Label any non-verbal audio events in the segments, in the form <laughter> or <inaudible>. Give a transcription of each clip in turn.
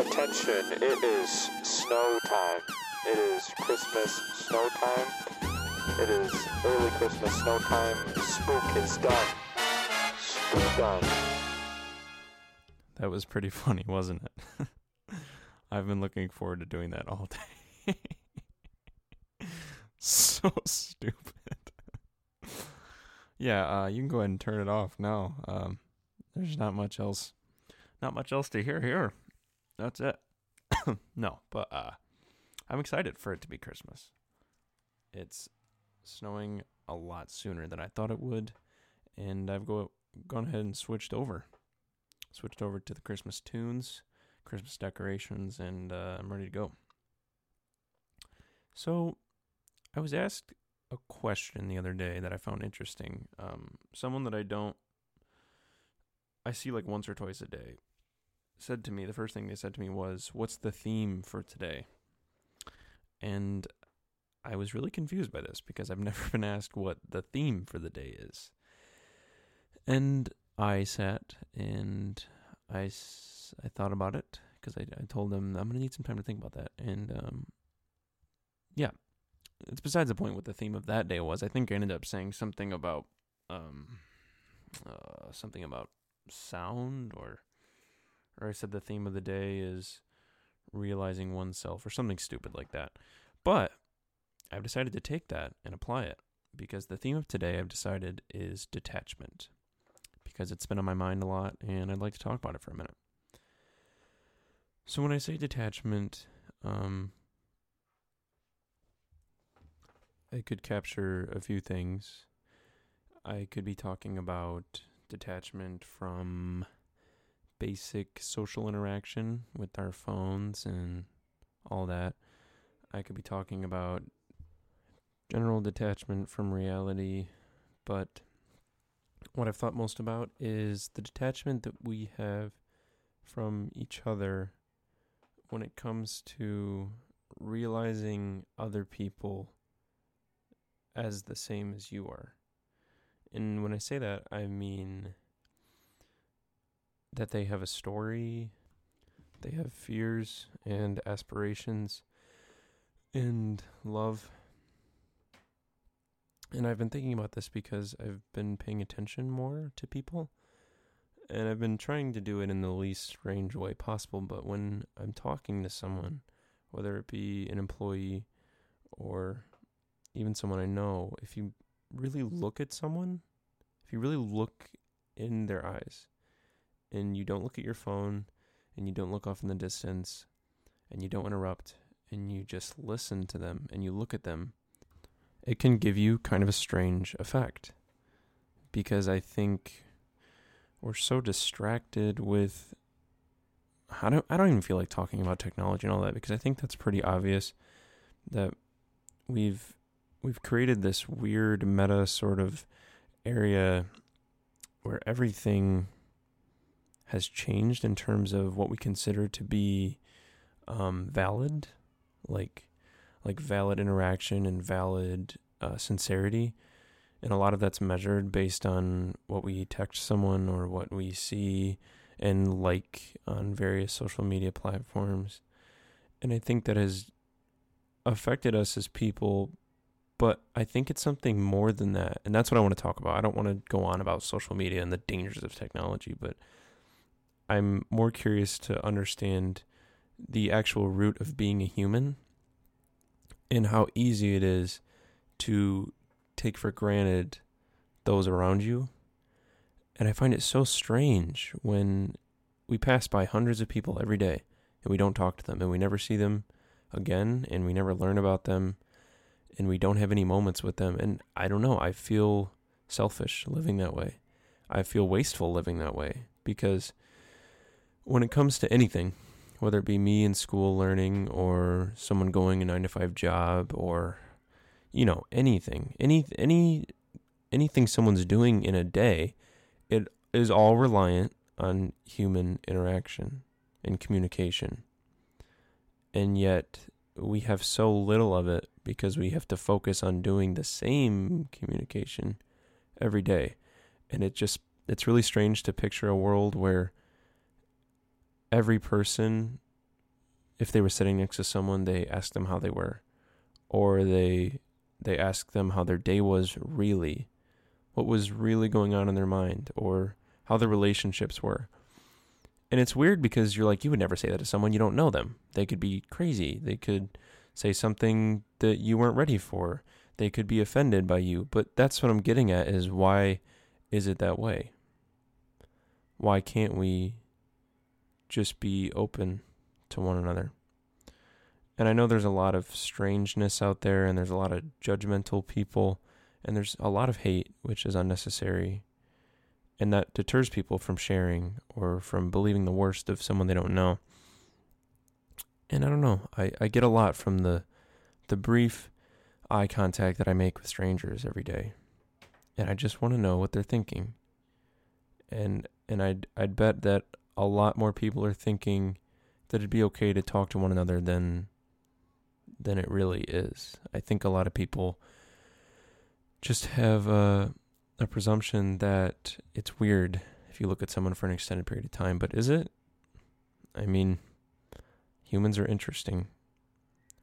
Attention, it is snow time. It is Christmas snow time. It is early Christmas snow time. Spook is done. Spook done. That was pretty <laughs> funny, wasn't it? <laughs> I've been looking forward to doing that all day. <laughs> so stupid. yeah, uh, you can go ahead and turn it off now. Um, there's not much else, not much else to hear here. That's it. <coughs> no, but uh, I'm excited for it to be Christmas. It's snowing a lot sooner than I thought it would, and I've go gone ahead and switched over, switched over to the Christmas tunes, Christmas decorations, and uh, I'm ready to go. So, I was asked a question the other day that I found interesting. Um, someone that I don't, I see like once or twice a day, said to me, the first thing they said to me was, What's the theme for today? And I was really confused by this because I've <laughs> never been asked what the theme for the day is. And I sat and I, I thought about it because I, I told them I'm going to need some time to think about that. And um, yeah, it's besides the point what the theme of that day was. I think I ended up saying something about um, uh, something about sound or or I said the theme of the day is realizing oneself or something stupid like that. But I've decided to take that and apply it because the theme of today I've decided is detachment because it's been on my mind a lot and I'd like to talk about it for a minute. So when I say detachment, um, I could capture a few things. I could be talking about detachment from basic social interaction with our phones and all that. I could be talking about general detachment from reality, but what I've thought most about is the detachment that we have from each other when it comes to realizing other people as the same as you are. And when I say that, I mean that they have a story, they have fears and aspirations and love. And I've been thinking about this because I've been paying attention more to people. And I've been trying to do it in the least strange way possible. But when I'm talking to someone, whether it be an employee or even someone I know, if you really look at someone, if you really look in their eyes, and you don't look at your phone and you don't look off in the distance and you don't interrupt and you just listen to them and you look at them, it can give you kind of a strange effect. Because I think we're so distracted with I don't I don't even feel like talking about technology and all that because I think that's pretty obvious that we've we've created this weird meta sort of area where everything has changed in terms of what we consider to be um, valid, like like valid interaction and valid uh, sincerity, and a lot of that's measured based on what we text someone or what we see and like on various social media platforms, and I think that has affected us as people. But I think it's something more than that. And that's what I want to talk about. I don't want to go on about social media and the dangers of technology, but I'm more curious to understand the actual root of being a human and how easy it is to take for granted those around you. And I find it so strange when we pass by hundreds of people every day and we don't talk to them and we never see them again and we never learn about them and we don't have any moments with them. And I don't know, I feel selfish living that way. I feel wasteful living that way because when it comes to anything, whether it be me in school learning or someone going a 9 to 5 job or you know, anything, any any anything someone's doing in a day, it is all reliant on human interaction and communication. And yet we have so little of it because we have to focus on doing the same communication every day. And it just it's really strange to picture a world where every person if they were sitting next to someone, they asked them how they were, or they they asked them how their day was really, what was really going on in their mind, or how their relationships were. And it's weird because you're like, you would never say that to someone you don't know them. They could be crazy. They could say something that you weren't ready for. They could be offended by you. But that's what I'm getting at is why is it that way? Why can't we just be open to one another? And I know there's a lot of strangeness out there and there's a lot of judgmental people and there's a lot of hate, which is unnecessary and that deters people from sharing or from believing the worst of someone they don't know. And I don't know, I, I get a lot from the the brief eye contact that I make with strangers every day. And I just want to know what they're thinking. And and I'd I'd bet that a lot more people are thinking that it'd be okay to talk to one another than than it really is. I think a lot of people just have a a presumption that it's weird if you look at someone for an extended period of time, but is it? I mean, humans are interesting.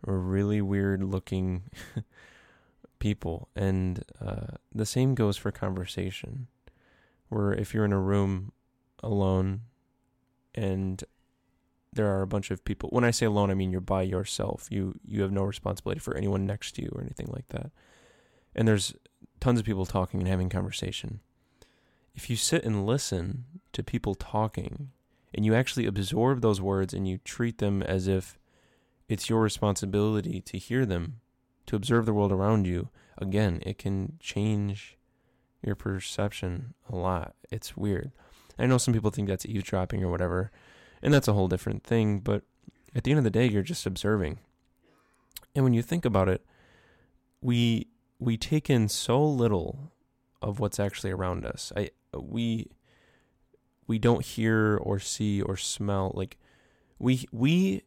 We're really weird looking <laughs> people, and uh, the same goes for conversation. Where if you're in a room alone and there are a bunch of people when i say alone i mean you're by yourself you you have no responsibility for anyone next to you or anything like that and there's tons of people talking and having conversation. If you sit and listen to people talking and you actually absorb those words and you treat them as if it's your responsibility to hear them, to observe the world around you, again, it can change your perception a lot. It's weird. I know some people think that's eavesdropping or whatever, and that's a whole different thing, but at the end of the day, you're just observing. And when you think about it, we we take in so little of what's actually around us. I we we don't hear or see or smell like we we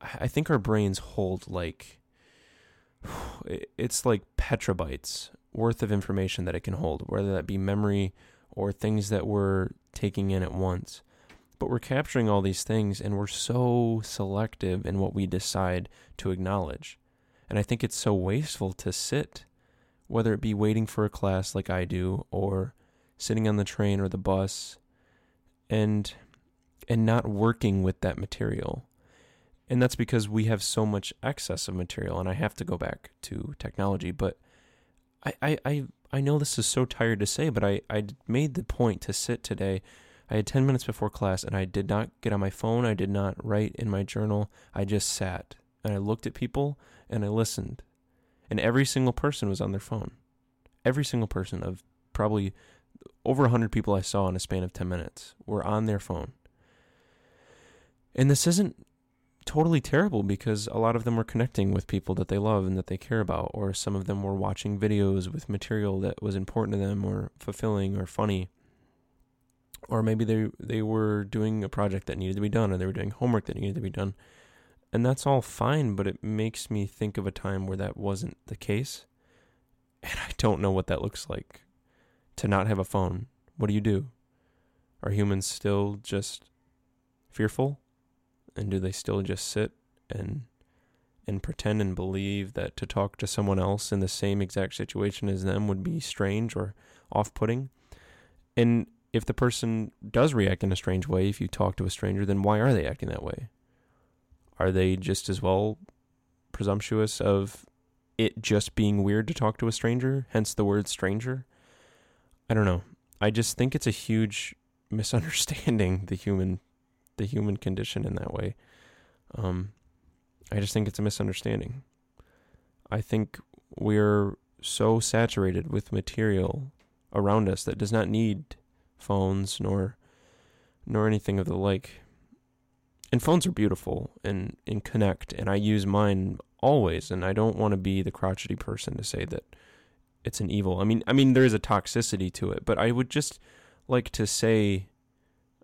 I think our brains hold like <sighs> it's like petabytes worth of information that it can hold, whether that be memory or things that we're taking in at once. But we're capturing all these things and we're so selective in what we decide to acknowledge. And I think it's so wasteful to sit whether it be waiting for a class like I do or sitting on the train or the bus and and not working with that material. And that's because we have so much excess of material and I have to go back to technology, but I I I, I know this is so tired to say, but I I made the point to sit today I had 10 minutes before class and I did not get on my phone. I did not write in my journal. I just sat and I looked at people and I listened and every single person was on their phone. Every single person of probably over 100 people I saw in a span of 10 minutes were on their phone. And this isn't totally terrible because a lot of them were connecting with people that they love and that they care about, or some of them were watching videos with material that was important to them or fulfilling or funny. Or maybe they they were doing a project that needed to be done or they were doing homework that needed to be done. And that's all fine, but it makes me think of a time where that wasn't the case. And I don't know what that looks like to not have a phone. What do you do? Are humans still just fearful? And do they still just sit and and pretend and believe that to talk to someone else in the same exact situation as them would be strange or off-putting? And if the person does react in a strange way if you talk to a stranger, then why are they acting that way? Are they just as well presumptuous of it just being weird to talk to a stranger, hence the word stranger? I don't know. I just think it's a huge misunderstanding the human the human condition in that way. Um I just think it's a misunderstanding. I think we're so saturated with material around us that does not need phones nor nor anything of the like and phones are beautiful and, and connect and I use mine always and I don't want to be the crotchety person to say that it's an evil. I mean I mean there is a toxicity to it, but I would just like to say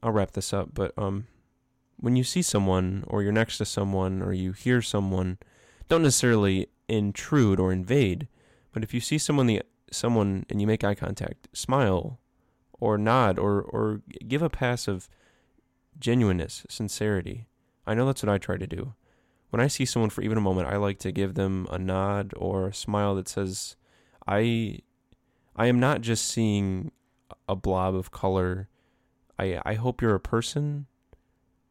I'll wrap this up, but um when you see someone or you're next to someone or you hear someone, don't necessarily intrude or invade, but if you see someone the someone and you make eye contact, smile or nod or or give a pass of genuineness, sincerity. I know that's what I try to do. when I see someone for even a moment, I like to give them a nod or a smile that says, "I, I am not just seeing a blob of color. I I hope you're a person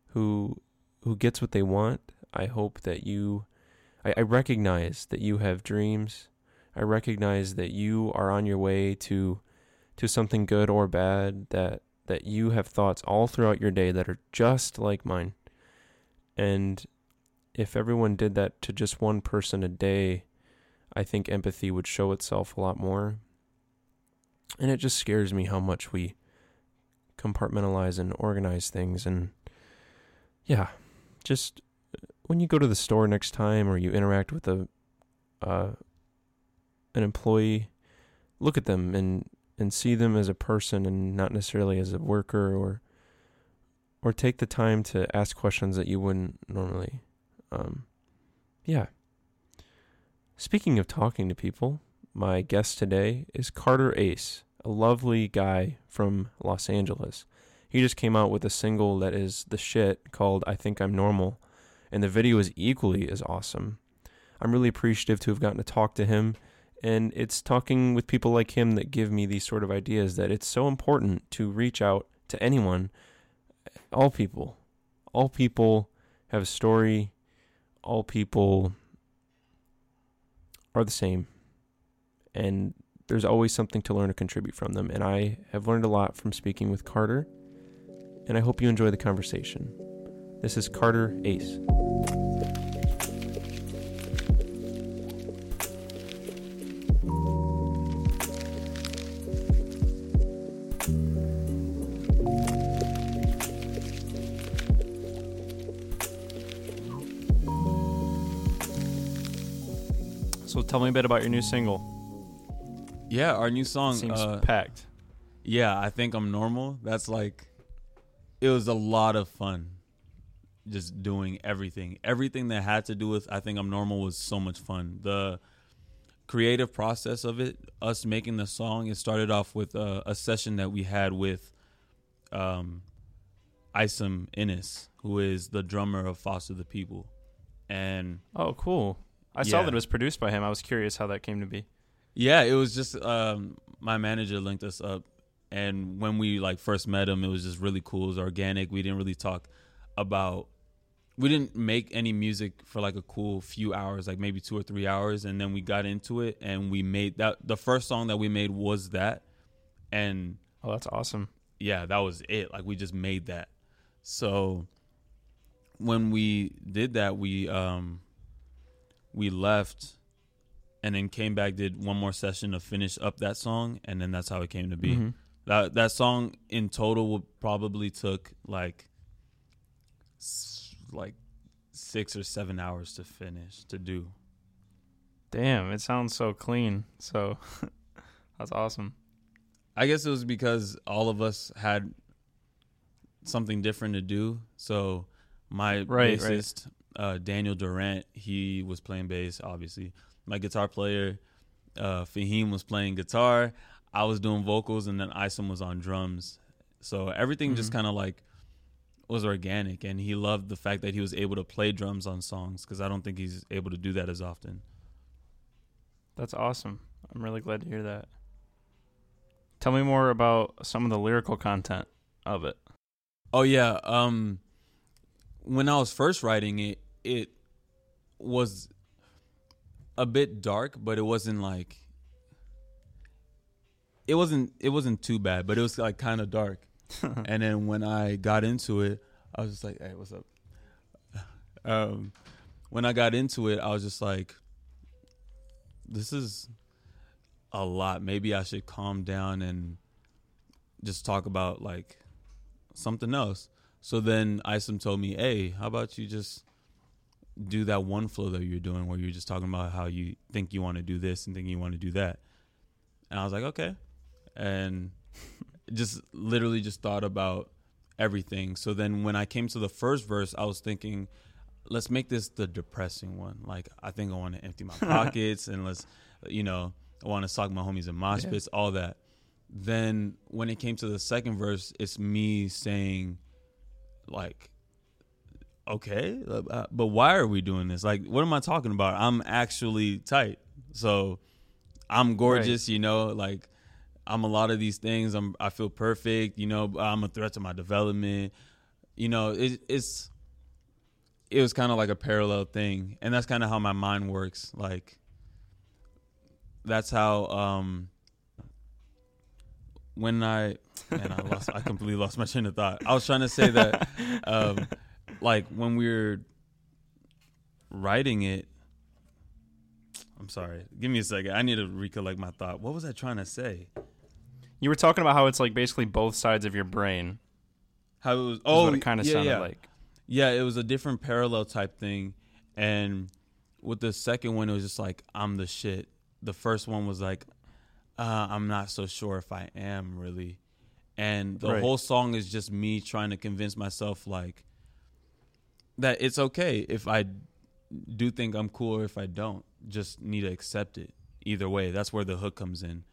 who who gets what they want. I hope that you, I, I recognize that you have dreams. I recognize that you are on your way to, to something good or bad. That that you have thoughts all throughout your day that are just like mine, and if everyone did that to just one person a day, I think empathy would show itself a lot more. And it just scares me how much we compartmentalize and organize things. And yeah, just when you go to the store next time or you interact with a uh, an employee, look at them and and see them as a person and not necessarily as a worker or or take the time to ask questions that you wouldn't normally um, yeah. Speaking of talking to people, my guest today is Carter Ace, a lovely guy from Los Angeles. He just came out with a single that is the shit called I Think I'm Normal, and the video is equally as awesome. I'm really appreciative to have gotten to talk to him, and it's talking with people like him that give me these sort of ideas that it's so important to reach out to anyone, all people. All people have a story, all people are the same. And there's always something to learn or contribute from them. And i have learned a lot from speaking with carter and i hope you enjoy the conversation this is carter ace So tell me a bit about your new single. Yeah, our new song. Seems uh, packed. yeah, I think I'm normal. That's like, it was a lot of fun, just doing everything. Everything that had to do with I think I'm normal was so much fun. The creative process of it, us making the song, it started off with a, a session that we had with, um, Isom Innis, who is the drummer of Foster the People, and Oh, cool. I saw that it was produced by him. I was curious how that came to be. Yeah, it was just um, my manager linked us up, and when we like first met him, it was just really cool. It was organic. We didn't really talk about. We didn't make any music for like a cool few hours, like maybe two or three hours, and then we got into it and we made that. The first song that we made was that, and Oh, that's awesome. yeah, that was it. Like we just made that. So when we did that, we um we left and then came back, did one more session to finish up that song, and then that's how it came to be. Mhm. That that song in total would probably took like like six or seven hours to finish to do. Damn, it sounds so clean. So <laughs> that's awesome. I guess it was because all of us had something different to do. So my Right, right. bassist, uh, Daniel Durant, he was playing bass, obviously. My guitar player, uh, Fahim, was playing guitar. I was doing vocals, and then Isom was on drums. So everything just Mhm. kind of like was organic, and he loved the fact that he was able to play drums on songs because I don't think he's able to do that as often. That's awesome. I'm really glad to hear that. Tell me more about some of the lyrical content of it. Oh yeah. Um when I was first writing it, it was a bit dark, but it wasn't like it wasn't it wasn't too bad, but it was like kind of dark. <laughs> and then when I got into it, I was just like, "Hey, what's up?" <laughs> Um when I got into it, I was just like this is a lot. Maybe I should calm down and just talk about like something else. So then Isom told me, "Hey, how about you just do that one flow that you're doing, where you're just talking about how you think you want to do this and think you want to do that." And I was like, "Okay," and just literally just thought about everything. So then when I came to the first verse, I was thinking, "Let's make this the depressing one. Like I think I want to empty my <laughs> pockets and let's, you know, I want to sock my homies in mosh Yeah. pits, all that." then when it came to the second verse, it's me saying, like, okay, uh, but why are we doing this? Like, what am I talking about? I'm actually tight. So I'm gorgeous, you know, like I'm a lot of these things. I'm I feel perfect, you know, I'm a threat to my development. You know, it, it's it was kind of like a parallel thing. And that's kind of how my mind works. Like that's how um when I man, I lost I completely lost my train of thought. I was trying to say that <laughs> um like when we were writing it I'm sorry. Give me a second. I need to recollect my thought. What was I trying to say? You were talking about how it's like basically both sides of your brain. How it was oh what it kind of yeah, sounded yeah. like. Yeah, it was a different parallel type thing. And with the second one, it was just like, I'm the shit. The first one was like, uh, I'm not so sure if I am really. And the Right. whole song is just me trying to convince myself, like, that it's okay if I do think I'm cool or if I don't. Just need to accept it. Either way, that's where the hook comes in.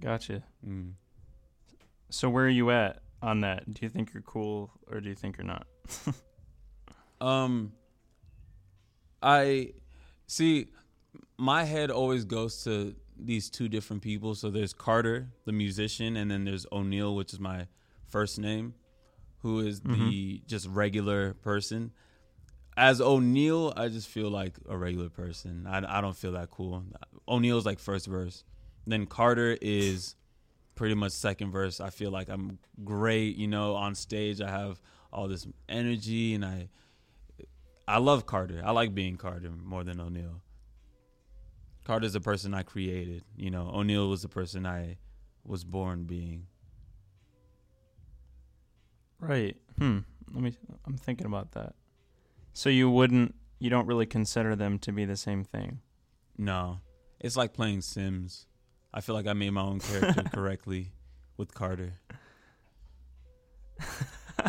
Gotcha. Mm. So where are you at on that? Do you think you're cool or do you think you're not? <laughs> Um, I see. My head always goes to these two different people. So there's Carter, the musician, and then there's O'Neill, which is my first name, who is the just regular person. As O'Neill, I just feel like a regular person. I, I don't feel that cool. O'Neill's like first verse. Then Carter is pretty much second verse. I feel like I'm great, you know, on stage. I have all this energy and I I love Carter. I like being Carter more than O'Neill. Carter's the person I created, you know. O'Neill was the person I was born being. Right. Hmm. Let me. I'm thinking about that. So you wouldn't. You don't really consider them to be the same thing. No. It's like playing Sims. I feel like I made my own character <laughs> correctly with Carter. <laughs>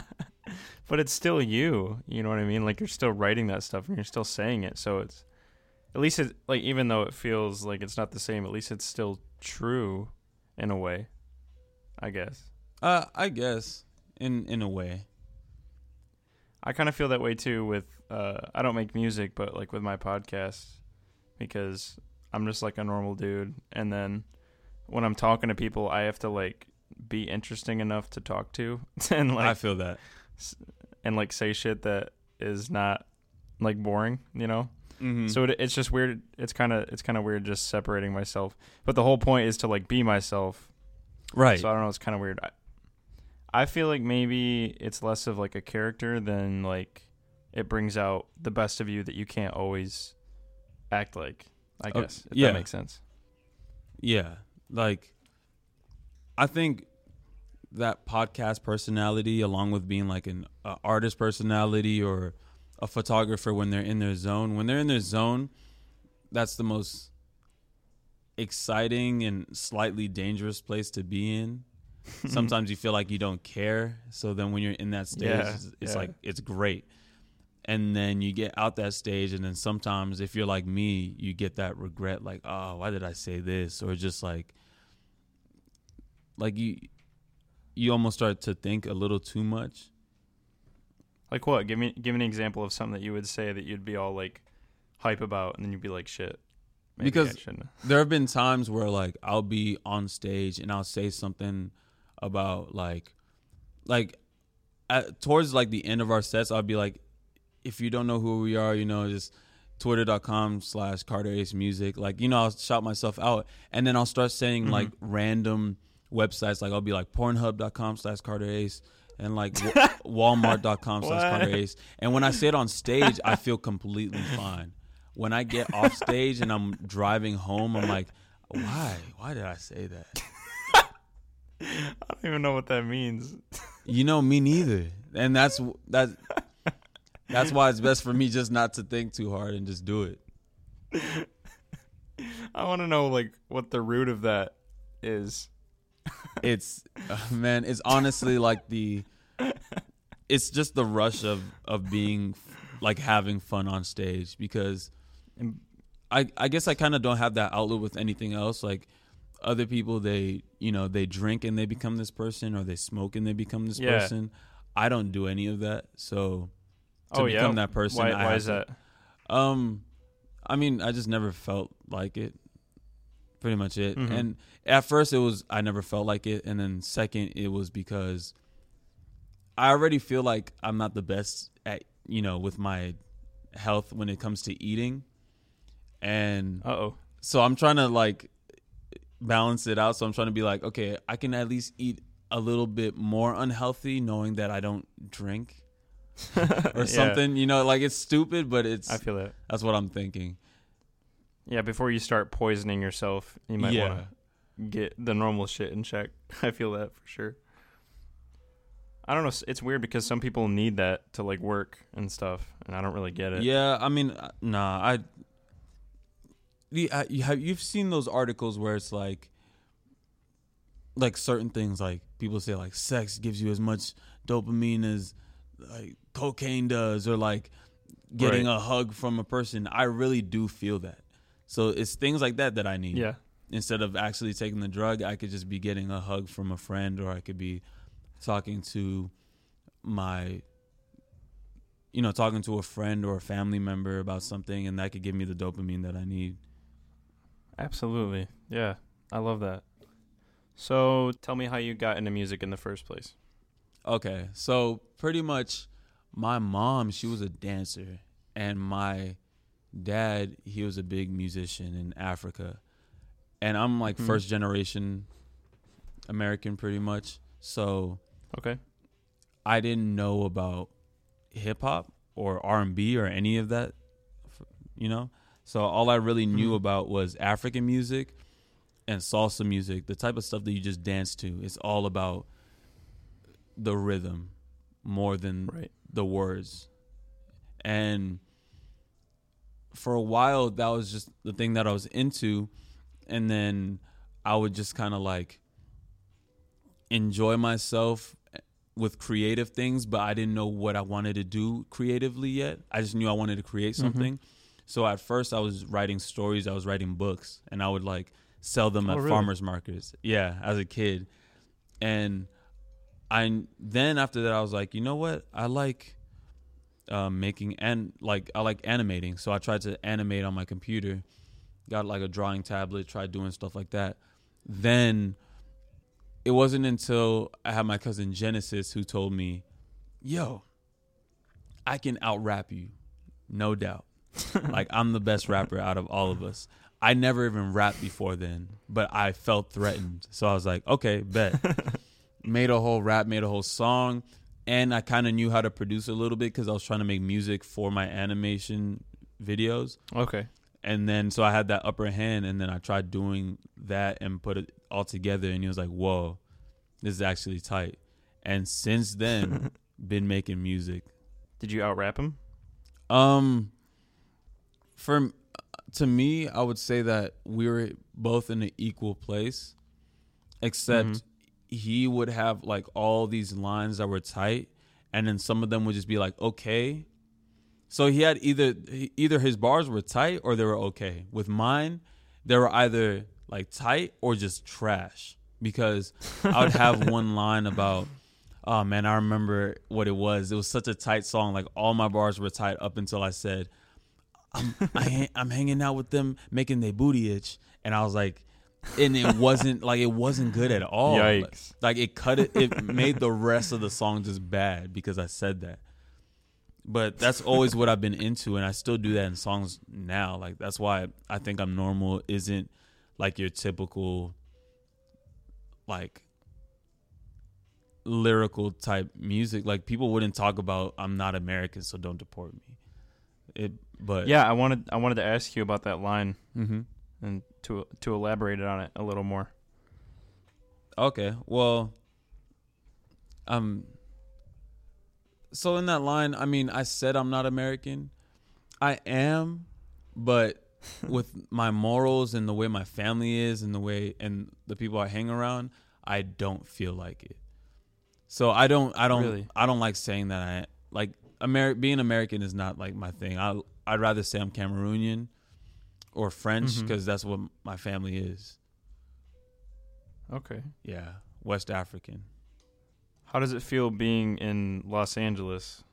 but it's still you. You know what I mean? Like you're still writing that stuff and you're still saying it. So it's at least it like even though it feels like it's not the same, at least it's still true in a way. I guess. Uh I guess in in a way. I kind of feel that way too with uh I don't make music, but like with my podcast because I'm just like a normal dude and then when I'm talking to people, I have to like be interesting enough to talk to <laughs> and like I feel that. and like say shit that is not like boring, you know? Mm-hmm. So it, it's just weird. It's kind of it's kind of weird just separating myself. But the whole point is to like be myself. right. So I don't know. It's kind of weird. I, I feel like maybe it's less of like a character than like it brings out the best of you that you can't always act like. I Oh, guess if yeah. that makes sense. Yeah, like I think that podcast personality, along with being like an uh, artist personality or a photographer, when they're in their zone, when they're in their zone, that's the most exciting and slightly dangerous place to be in. <laughs> Sometimes you feel like you don't care, so then when you're in that stage, Yeah, it's, it's yeah. like it's great. And then you get out that stage, and then sometimes, if you're like me, you get that regret, like, oh, why did I say this? Or just like, like you, you almost start to think a little too much. Like what? Give me give me an example of something that you would say that you'd be all like hype about, and then you'd be like, shit. Maybe Because- <laughs> There have been times where like I'll be on stage and I'll say something about like, like, at, towards like the end of our sets, I'll be like, if you don't know who we are, you know, just twitter.com slash Carter Ace Music. Like, you know, I'll shout myself out and then I'll start saying Mhm. like random websites. Like I'll be like pornhub.com slash Carter Ace and like wa- <laughs> walmart.com slash? Carter Ace. And when I say it on stage, I feel completely fine. When I get off stage and I'm driving home, I'm like, why? Why did I say that? <laughs> I don't even know what that means. You know, me neither. And that's that. <laughs> That's why it's best for me just not to think too hard and just do it. I want to know like what the root of that is. <laughs> It's uh, man, it's honestly like the. It's just the rush of of being like having fun on stage because, I I guess I kind of don't have that outlet with anything else. Like other people, they you know they drink and they become this person, or they smoke and they become this Yeah. person. I don't do any of that, so to oh become yeah. that person. Why, why is to- that? Um, I mean, I just never felt like it. Pretty much it. Mhm. And at first, it was I never felt like it, and then second, it was because I already feel like I'm not the best at you know with my health when it comes to eating, and oh. so I'm trying to like balance it out. So I'm trying to be like, okay, I can at least eat a little bit more unhealthy, knowing that I don't drink <laughs> or something. You know, like it's stupid, but it's I feel that. that's what I'm thinking. Yeah, before you start poisoning yourself, you might yeah. want to get the normal shit in check. <laughs> I feel that for sure. I don't know. It's weird because some people need that to like work and stuff, and I don't really get it. Yeah, I mean, uh, nah, I. The, uh, you have you've seen those articles where it's like, like certain things like people say like sex gives you as much dopamine as like cocaine does, or like getting Right. a hug from a person. I really do feel that. So it's things like that that I need. Yeah. instead of actually taking the drug, I could just be getting a hug from a friend, or I could be talking to my, you know, talking to a friend or a family member about something, and that could give me the dopamine that I need. Absolutely. Yeah. I love that. So tell me how you got into music in the first place. Okay, so pretty much, my mom she was a dancer, and my dad he was a big musician in Africa, and I'm like Mhm. first generation American pretty much. So Okay. I didn't know about hip hop or R and B or any of that, you know. So all I really knew Mhm. about was African music and salsa music, the type of stuff that you just dance to. It's all about the rhythm more than Right. The words. And for a while, that was just the thing that I was into. And then I would just kind of like enjoy myself with creative things, but I didn't know what I wanted to do creatively yet. I just knew I wanted to create Mhm. something. So at first, I was writing stories, I was writing books, and I would like sell them Oh, at really? farmers markets. Yeah, as a kid. And I then after that I was like, you know what? I like um, making and like I like animating. So I tried to animate on my computer. Got like a drawing tablet, tried doing stuff like that. Then it wasn't until I had my cousin Genesis who told me, "Yo, I can out rap you, no doubt. <laughs> like I'm the best rapper out of all of us." I never even rapped before then, but I felt threatened. So I was like, "Okay, bet." <laughs> made a whole rap, made a whole song, and I kind of knew how to produce a little bit because I was trying to make music for my animation videos. Okay. And then so I had that upper hand, and then I tried doing that and put it all together, and he was like, "Whoa, this is actually tight." And since then, <laughs> been making music. Did you out rap him? Um, for to me, I would say that we were both in an equal place, except Mhm. He would have like all these lines that were tight, and then some of them would just be like okay. So he had either either his bars were tight or they were okay. With mine, they were either like tight or just trash because I would have <laughs> one line about oh man, I remember what it was. It was such a tight song. Like all my bars were tight up until I said, "I'm I, <laughs> ha- I'm hanging out with them, making their booty itch," and I was like, and it wasn't like it wasn't good at all. Like, Yikes. like it cut it. It made the rest of the song just bad because I said that. But that's always what I've been into, and I still do that in songs now. Like that's why I think I'm normal. Isn't like your typical like lyrical type music. Like people wouldn't talk about I'm not American, so don't deport me. It, but Yeah, I wanted I wanted to ask you about that line hmm and to to elaborate on it a little more. Okay. Well, um. So in that line, I mean, I said I'm not American. I am, but <laughs> with my morals and the way my family is and the way and the people I hang around, I don't feel like it. So I don't I don't Really? I don't like saying that I like Ameri- being American is not like my thing. I I'd rather say I'm Cameroonian or French because that's what my family is. Okay. Yeah, West African. How does it feel being in Los Angeles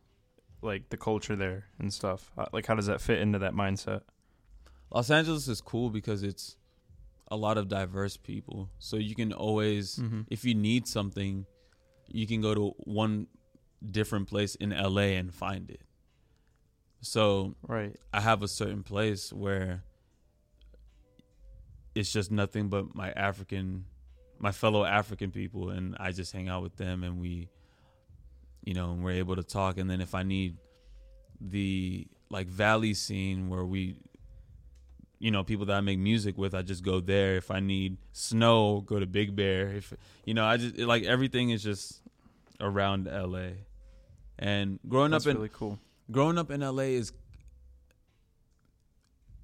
like the culture there and stuff? Uh, Like, how does that fit into that mindset? Los Angeles is cool because it's a lot of diverse people. So you can always, Mm-hmm. if you need something, you can go to one different place in LA and find it. So Right. I have a certain place where it's just nothing but my African, my fellow African people, and I just hang out with them, and we, you know, and we're able to talk. And then if I need the like valley scene where we, you know, people that I make music with, I just go there. If I need snow, go to Big Bear. If you know, I just like everything is just around LA. And growing That's up in really cool. growing up in LA is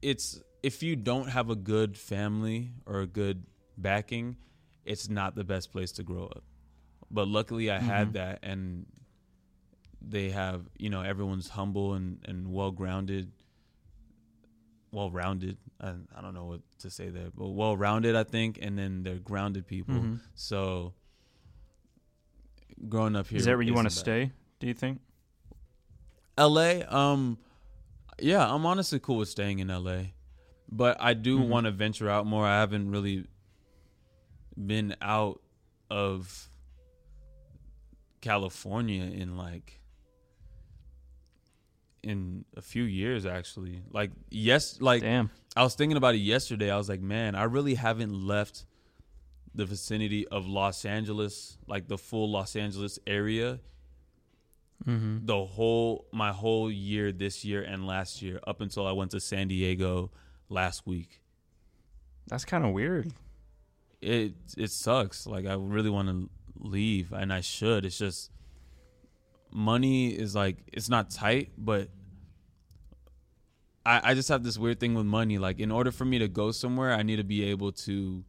it's if you don't have a good family or a good backing, it's not the best place to grow up. But luckily I Mhm. had that and they have, you know, everyone's humble and, and well grounded well rounded. I, I don't know what to say there, but well rounded I think and then they're grounded people. Mhm. So growing up here Is that where you want to stay? Do you think? LA, um, yeah, I'm honestly cool with staying in LA, but I do Mhm. want to venture out more. I haven't really been out of California in like in a few years actually. Like yes, like Damn. I was thinking about it yesterday. I was like, man, I really haven't left the vicinity of Los Angeles, like the full Los Angeles area Mm-hmm. the whole my whole year this year and last year up until I went to San Diego last week. That's kind of weird. It it sucks. Like I really want to leave and I should. It's just money is like it's not tight, but I I just have this weird thing with money. Like in order for me to go somewhere, I need to be able to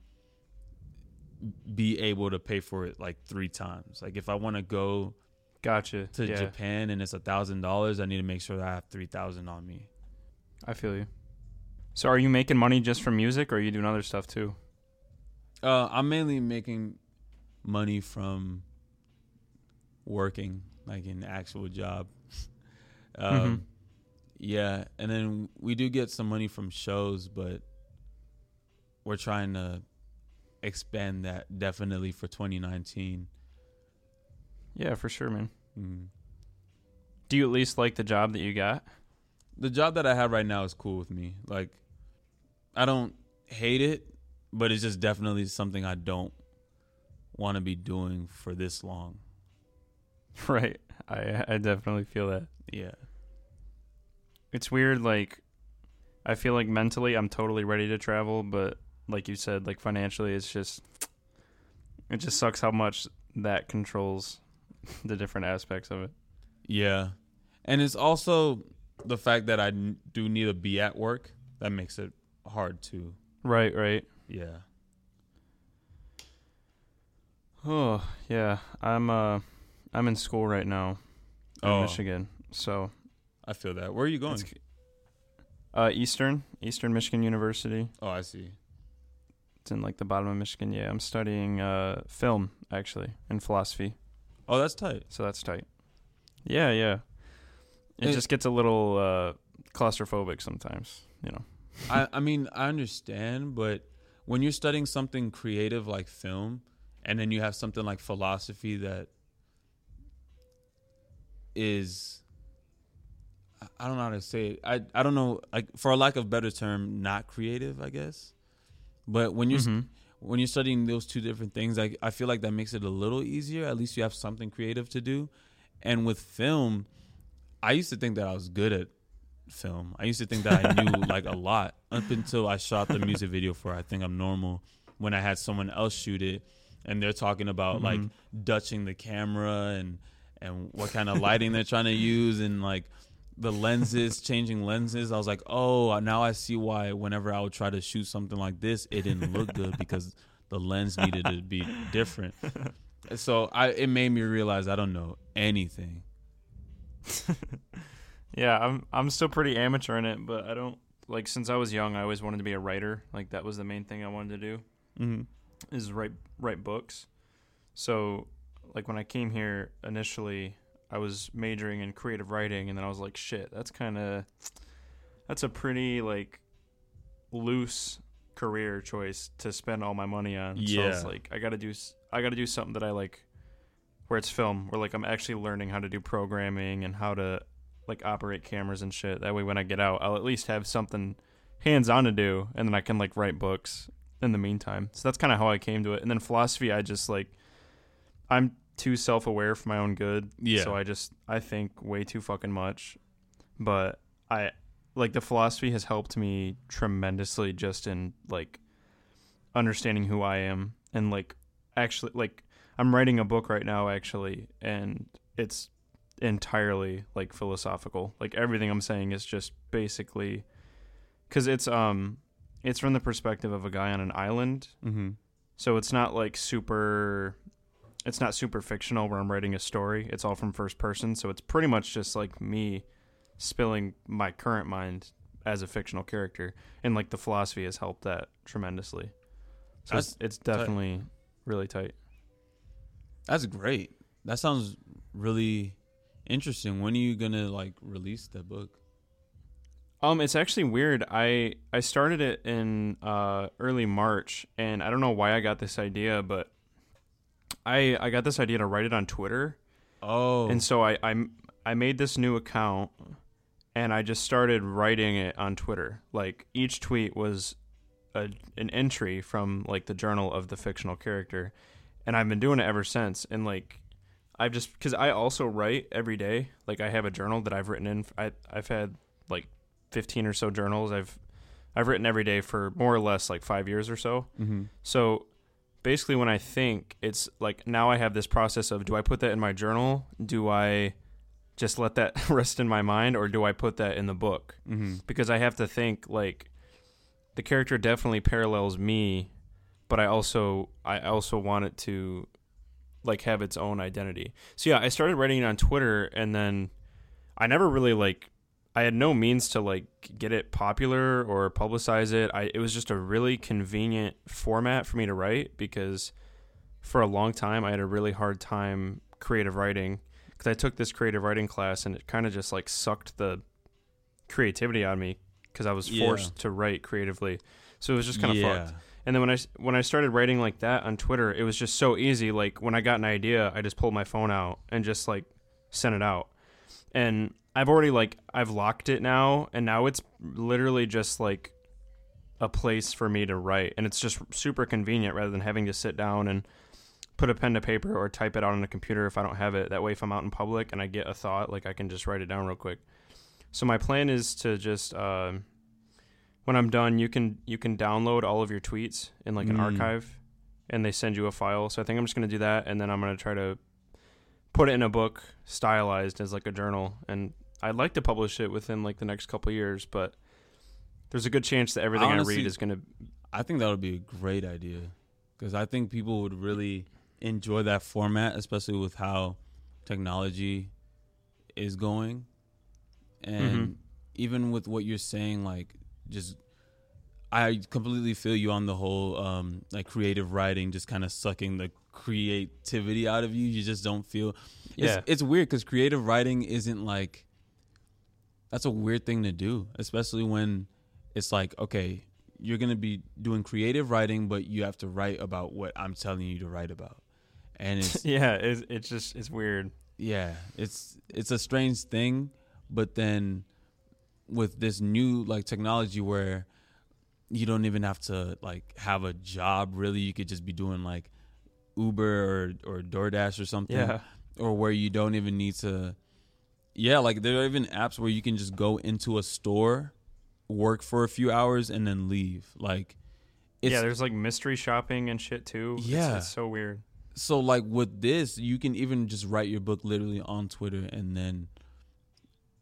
be able to pay for it like three times. Like if I want to go Gotcha. to yeah, Japan and it's a thousand dollars, I need to make sure that I have three thousand on me. I feel you. So, are you making money just from music, or are you doing other stuff too? Uh, I'm mainly making money from working, like an actual job. <laughs> um, Mhm. Yeah, and then we do get some money from shows, but we're trying to expand that definitely for 2019. Yeah, for sure, man. Mhm. Do you at least like the job that you got? The job that I have right now is cool with me. Like, I don't hate it, but it's just definitely something I don't want to be doing for this long. <laughs> Right. I I definitely feel that. Yeah. It's weird. Like, I feel like mentally I'm totally ready to travel, but like you said, like financially, it's just it just sucks how much that controls <laughs> the different aspects of it. Yeah. And it's also the fact that I do need to be at work that makes it hard too. Right. Right. Yeah. Oh yeah. I'm uh I'm in school right now in Oh. Michigan. So I feel that. Where are you going? uh Eastern Eastern Michigan University. Oh, I see. It's in like the bottom of Michigan. Yeah, I'm studying uh film actually and philosophy. Oh, that's tight. So that's tight. Yeah, yeah. It, It- just gets a little uh, claustrophobic sometimes, you know. I I mean, I understand, but when you're studying something creative like film and then you have something like philosophy that is I- don't know how to say it. I I don't know like for a lack of better term, not creative, I guess. But when you're Mhm. when you're studying those two different things, I I feel like that makes it a little easier. At least you have something creative to do. And with film, I used to think that I was good at film. I used to think that I knew <laughs> like a lot up until I shot the music video for I think I'm normal when I had someone else shoot it and they're talking about like Mhm. dutching the camera and and what kind of lighting they're trying to use and like the lenses <laughs> changing lenses i was like oh now i see why whenever i would try to shoot something like this it didn't look good <laughs> because the lens needed to be different so i it made me realize i don't know anything Yeah, I'm I'm still pretty amateur in it, but I don't like since I was young, I always wanted to be a writer. Like that was the main thing I wanted to do mm-hmm. is write write books. So, like when I came here initially, I was majoring in creative writing, and then I was like, shit, that's kind of that's a pretty like loose career choice to spend all my money on. So Yeah. like, I gotta do I gotta do something that I like, where it's film, where like I'm actually learning how to do programming and how to like operate cameras and shit. That way, when I get out, I'll at least have something hands on to do, and then I can like write books in the meantime. So that's kind of how I came to it. And then philosophy, I just like I'm too self aware for my own good. Yeah. So I just I think way too fucking much. But I like the philosophy has helped me tremendously just in like understanding who I am and like actually like I'm writing a book right now actually and it's entirely like philosophical. Like everything I'm saying is just basically cuz it's um it's from the perspective of a guy on an island Mm-hmm. so it's not like super it's not super fictional where I'm writing a story. It's all from first person, so it's pretty much just like me spilling my current mind as a fictional character and like the philosophy has helped that tremendously. So it's, it's definitely really tight. That's great. That sounds really interesting. When are you gonna like release the book? Um, it's actually weird. I I started it in uh, early March, and I don't know why I got this idea, but I I got this idea to write it on Twitter, Oh, and so I I I made this new account, and I just started writing it on Twitter. Like each tweet was a an entry from like the journal of the fictional character, and I've been doing it ever since. And like I've just because I also write every day. Like I have a journal that I've written in. I I've had like fifteen or so journals. I've I've written every day for more or less like five years or so. mm-hmm. So basically, when I think, it's like now I have this process of do I put that in my journal? Do I just let that <laughs> rest in my mind, or do I put that in the book? Mm-hmm. Because I have to think like the character definitely parallels me, but I also I also want it to like have its own identity. So yeah, I started writing it on Twitter, and then I never really like I had no means to like get it popular or publicize it. I it was just a really convenient format for me to write because for a long time I had a really hard time creative writing because I took this creative writing class and it kind of just like sucked the creativity out of me because I was Yeah. forced to write creatively. So it was just kind of yeah. fucked. And then when I when I started writing like that on Twitter, it was just so easy. Like when I got an idea, I just pulled my phone out and just like sent it out. And I've already like I've locked it now, and now it's literally just like a place for me to write, and it's just super convenient rather than having to sit down and put a pen to paper or type it out on a computer if I don't have it. That way, if I'm out in public and I get a thought, like I can just write it down real quick. So my plan is to just uh, when I'm done, you can you can download all of your tweets in like an Mm. archive, and they send you a file. So I think I'm just gonna do that, and then I'm gonna try to put it in a book, stylized as like a journal, and I'd like to publish it within like the next couple years, but there's a good chance that everything I read is gonna. I think that would be a great idea because I think people would really enjoy that format, especially with how technology is going, and Mhm. even with what you're saying, like just. I completely feel you on the whole um, like creative writing, just kind of sucking the creativity out of you. You just don't feel. Yeah. It's, it's weird because creative writing isn't like. That's a weird thing to do, especially when it's like, okay, you're gonna be doing creative writing, but you have to write about what I'm telling you to write about, and it's <laughs> yeah, it's, it's just it's weird. yeah, it's it's a strange thing, but then with this new like technology where you don't even have to like have a job really, you could just be doing like Uber or or DoorDash or something, Yeah, or where you don't even need to yeah like there are even apps where you can just go into a store work for a few hours and then leave like it's yeah. There's like mystery shopping and shit too. It's- Yeah. it's, so weird. so like with this you can even just write your book literally on twitter and then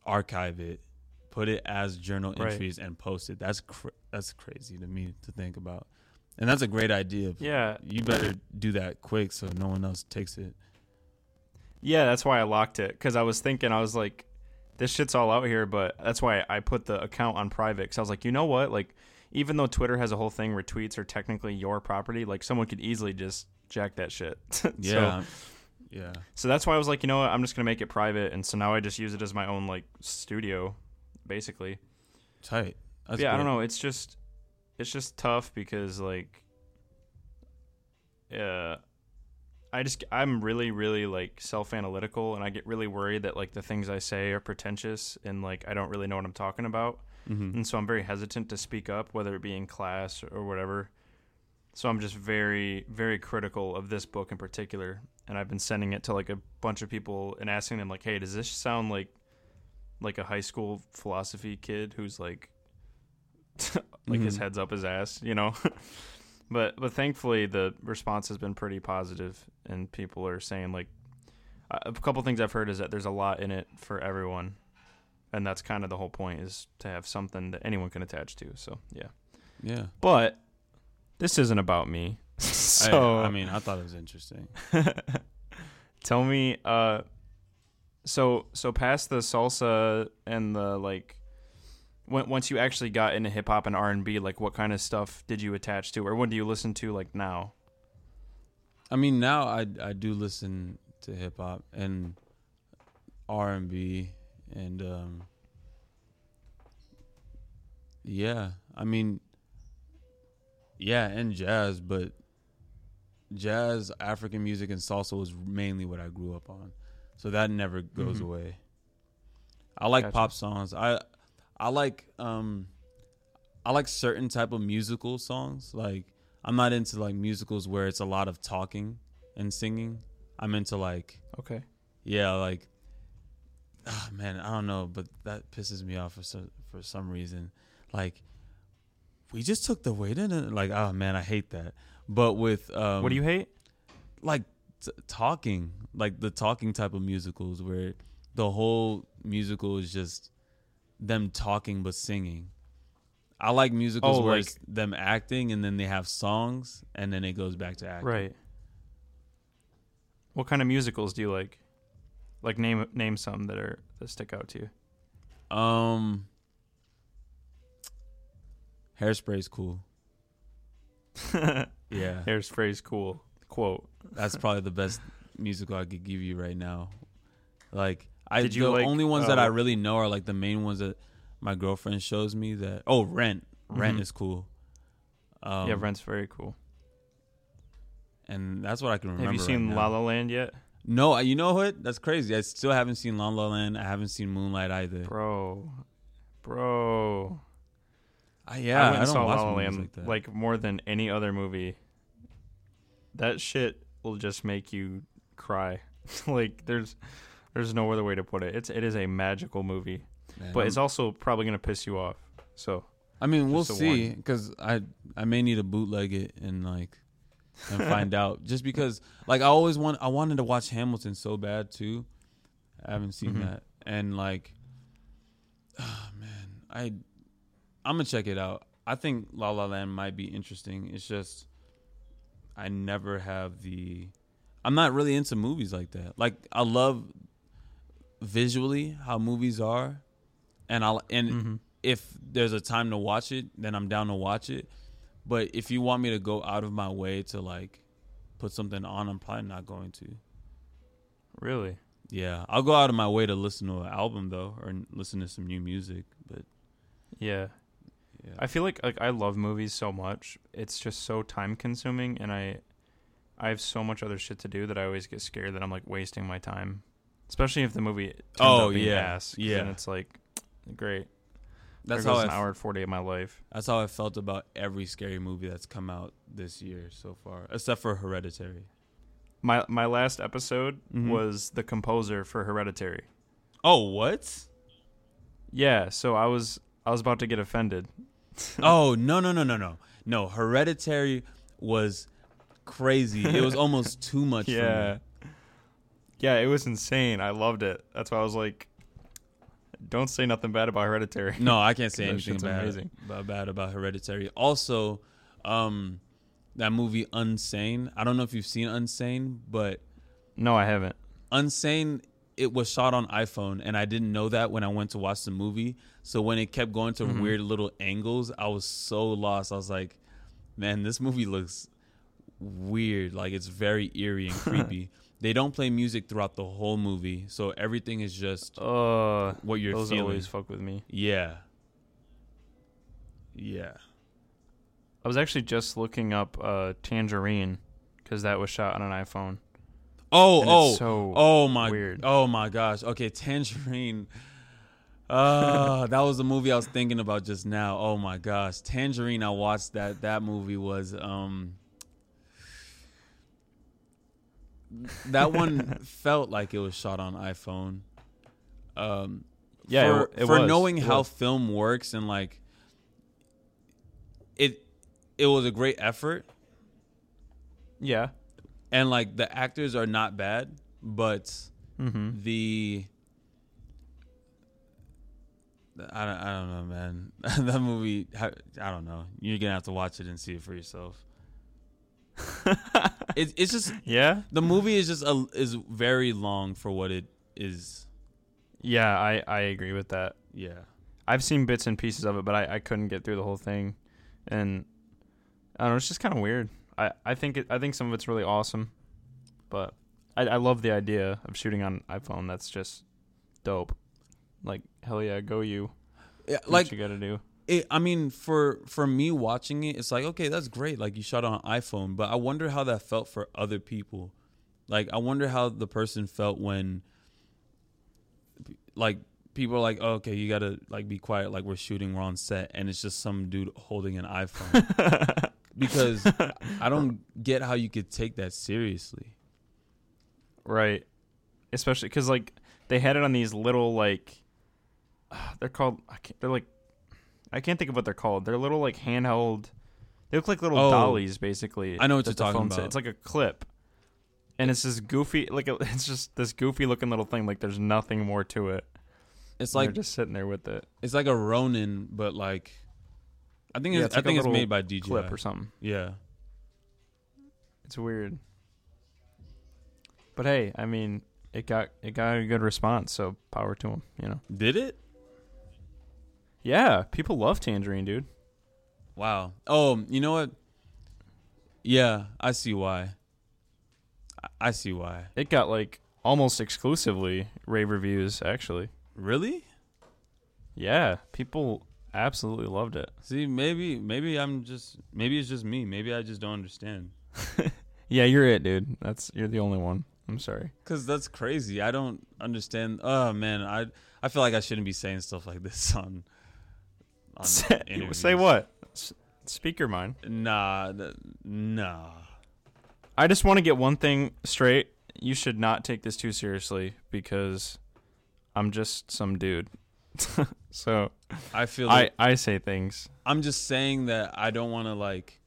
archive it put it as journal Right. entries and post it. That's cr- that's crazy to me to think about. And that's a great idea. Yeah, you better do that quick so no one else takes it. Yeah, that's why I locked it because I was thinking I was like, this shit's all out here, but that's why I put the account on private because I was like, you know what, like even though Twitter has a whole thing where tweets are technically your property, like someone could easily just jack that shit. <laughs> So, yeah. Yeah. So that's why I was like, you know what, I'm just gonna make it private, and so now I just use it as my own like studio, basically. Tight. Yeah, I don't know. It's just, it's just tough because like, uh, I just I'm really really like self analytical, and I get really worried that like the things I say are pretentious and like I don't really know what I'm talking about, Mhm. and so I'm very hesitant to speak up, whether it be in class or whatever. So I'm just very very critical of this book in particular, and I've been sending it to like a bunch of people and asking them like, hey, does this sound like like a high school philosophy kid who's like <laughs> like his Mhm. head's up his ass, you know. <laughs> but but thankfully the response has been pretty positive, and people are saying like a couple things I've heard is that there's a lot in it for everyone, and that's kind of the whole point is to have something that anyone can attach to. So yeah, Yeah. but this isn't about me. <laughs> I- so I, mean, I thought it was interesting. tell me uh so so past the salsa and the like when, once you actually got into hip hop and R&B like what kind of stuff did you attach to or what do you listen to like now I mean, now I I do listen to hip hop and R and B and um yeah, I mean yeah, and jazz, but jazz, African music and salsa was mainly what I grew up on. So that never goes Mhm. away. I like Gotcha. pop songs. I I like um I like certain type of musical songs. Like I'm not into like musicals where it's a lot of talking and singing. I'm into like okay yeah, like ah man, I don't know, but that pisses me off for some for some reason. Like we just took the weight in it. Like oh man, I hate that. But with um what do you hate like t- talking, like the talking type of musicals where the whole musical is just them talking but singing. I like musicals Oh, where like- it's them acting and then they have songs and then it goes back to acting. right what kind of musicals do you like like name name some that are that stick out to you Um Hairspray's cool. <laughs> Yeah. Hairspray's cool quote That's probably the best musical I could give you right now. Like I Did you the like, only ones that I uh, really know are like the main ones that my girlfriend shows me that oh Rent. Rent Mhm. is cool. Um, yeah Rent's very cool and that's what I can remember. have you seen now. La La Land yet No, you know what? That's crazy. I still haven't seen La La Land. I haven't seen Moonlight either. bro bro Uh, yeah, I went and saw watch La La Land like like more than any other movie. That shit will just make you cry. <laughs> like there's there's no other way to put it. It's it is a magical movie, Man, but it's I'm- also probably gonna piss you off. So I mean, we'll see because I I may need to bootleg it and like and find out <laughs> just because like I always want I wanted to watch Hamilton so bad too. I haven't seen Mhm. that and like, <sighs> oh man, I I'm gonna check it out. I think La La Land might be interesting. It's just I never have the. I'm not really into movies like that. Like I love visually how movies are, and I'll and Mm-hmm. if there's a time to watch it, then I'm down to watch it. But if you want me to go out of my way to like put something on, I'm probably not going to. really, Yeah, I'll go out of my way to listen to an album though, or listen to some new music. But yeah. Yeah, I feel like like I love movies so much. It's just so time consuming, and I I have so much other shit to do that I always get scared that I'm like wasting my time. Especially if the movie Oh, yeah. ass. Yeah. it's like great. that's how I an f- hour and forty of my life. that's how I felt about every scary movie that's come out this year so far, except for Hereditary. My my last episode Mhm. was the composer for Hereditary. Oh, what? Yeah, so I was I was about to get offended. <laughs> oh no no no no no no! Hereditary was crazy. It was <laughs> almost too much. for me. Yeah. Yeah, it was insane. I loved it. That's why I was like don't say nothing bad about Hereditary. No, I can't say <laughs> anything bad, about bad about Hereditary. Also, um, that movie Unsane. I don't know if you've seen Unsane, but No, I haven't. Unsane it was shot on iPhone, and I didn't know that when I went to watch the movie. So when it kept going to Mhm. weird little angles, I was so lost. I was like, "Man, this movie looks weird. Like it's very eerie and <laughs> creepy." they don't play music throughout the whole movie, so everything is just Uh, what you're those feeling. always fuck with me. Yeah. Yeah. I was actually just looking up uh, Tangerine because that was shot on an iPhone. Oh, And oh, so oh my, weird. oh my gosh. Okay, <laughs> Tangerine. Uh, <laughs> that was the movie I was thinking about just now. Oh my gosh, Tangerine. I watched that. That movie was um. That one <laughs> felt like it was shot on iPhone. Um, Yeah, it for, w- it for was. knowing It how was. film works and like it, it was a great effort Yeah. And like the actors are not bad, but Mm-hmm. the I don't, I don't know, man. <laughs> that movie, I don't know. You're gonna have to watch it and see it for yourself. <laughs> it, it's just Yeah. the movie is just a, is very long for what it is. Yeah, I, I agree with that. Yeah, I've seen bits and pieces of it, but I, I couldn't get through the whole thing, and I don't know. It's just kind of weird. I, I think it, I think some of it's really awesome, but I, I love the idea of shooting on iPhone. That's just dope. Like hell yeah, go you. yeah Do like what you got to do. it, I mean, for for me watching it, it's like okay, that's great. Like you shot on an iPhone, but I wonder how that felt for other people. Like I wonder how the person felt when, like, people are like, oh, okay, you gotta like be quiet, like we're shooting, we're on set, and it's just some dude holding an iPhone. <laughs> because I <laughs> don't get how you could take that seriously. Right. Especially because like they had it on these little like <sighs> they're called I can't, they're like I can't think of what they're called. They're little like handheld. They look like little Oh. dollies basically. I know what you're talking about. It's like a clip, and it's this goofy like <laughs> it's just this goofy looking little thing. Like there's nothing more to it. It's And like just sitting there with it. it's like a Ronin, but like I think Yeah, it's, it's I like think it's made by DJI. Clip or something. Yeah. It's weird. But hey, I mean, it got it got a good response, so power to them. You know. Did it? Yeah, people love Tangerine, dude. Wow. Oh, you know what? Yeah, I see why. I see why. It got like almost exclusively rave reviews, actually. Really? Yeah, people absolutely loved it. See, maybe maybe I'm just maybe it's just me. Maybe I just don't understand. <laughs> Yeah, you're it, dude. That's you're the only one. I'm sorry. Cuz that's crazy. I don't understand. Oh man, I I feel like I shouldn't be saying stuff like this <laughs> on on Say, what? S- Speak your mind. Nah, th- nah. I just want to get one thing straight. You should not take this too seriously because I'm just some dude. <laughs> so I feel I like I say things. I'm just saying that I don't want to like,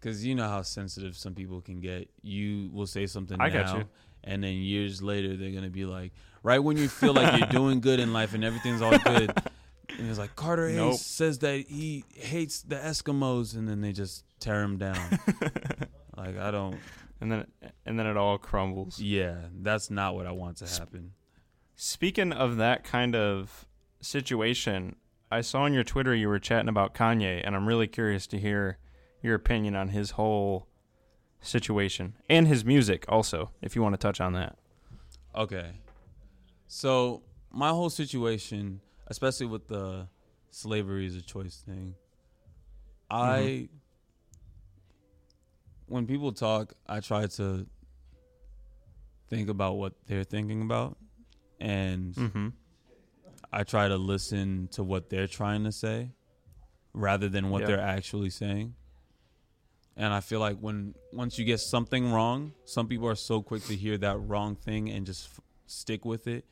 because you know how sensitive some people can get. You will say something I now, and then years later they're gonna be like, right when you feel like you're doing good in life and everything's all good, and it's like Carter Hayes says that he hates the Eskimos, and then they just tear him down. <laughs> like I don't. And then and then it all crumbles. Yeah, that's not what I want to happen. Speaking of that kind of situation, I saw on your Twitter you were chatting about Kanye, and I'm really curious to hear your opinion on his whole situation and his music also, if you want to touch on that. Okay. So my whole situation, especially with the slavery is a choice thing, I when people talk, I try to think about what they're thinking about and Mm-hmm. I try to listen to what they're trying to say rather than what Yeah. they're actually saying. And I feel like when once you get something wrong, some people are so quick to hear that wrong thing and just f- stick with it.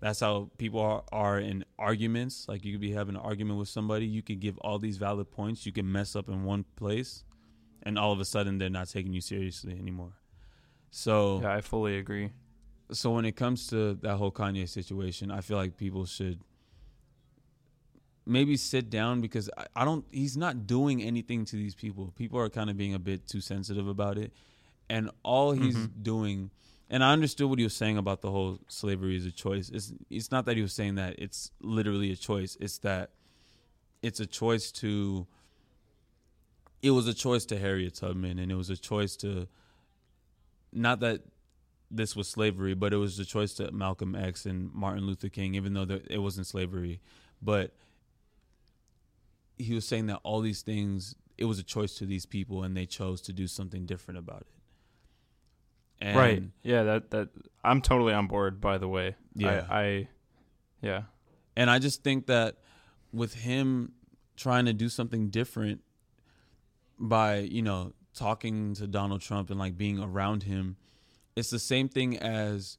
That's how people are, are in arguments. Like you could be having an argument with somebody, you could give all these valid points, you can mess up in one place, and all of a sudden they're not taking you seriously anymore. So Yeah, I fully agree. So when it comes to that whole Kanye situation, I feel like people should maybe sit down because I, I don't he's not doing anything to these people. People are kind of being a bit too sensitive about it. And all he's Mhm. doing and I understood what he was saying about the whole slavery is a choice. It's it's not that he was saying that it's literally a choice. It's that it's a choice to it was a choice to Harriet Tubman and it was a choice to not that this was slavery, but it was the choice to Malcolm X and Martin Luther King, even though it wasn't slavery. But he was saying that all these things, it was a choice to these people, and they chose to do something different about it. And right. Yeah. That that I'm totally on board. By the way. Yeah. I, I yeah. And I just think that with him trying to do something different by, you know, talking to Donald Trump and like being around him, it's the same thing as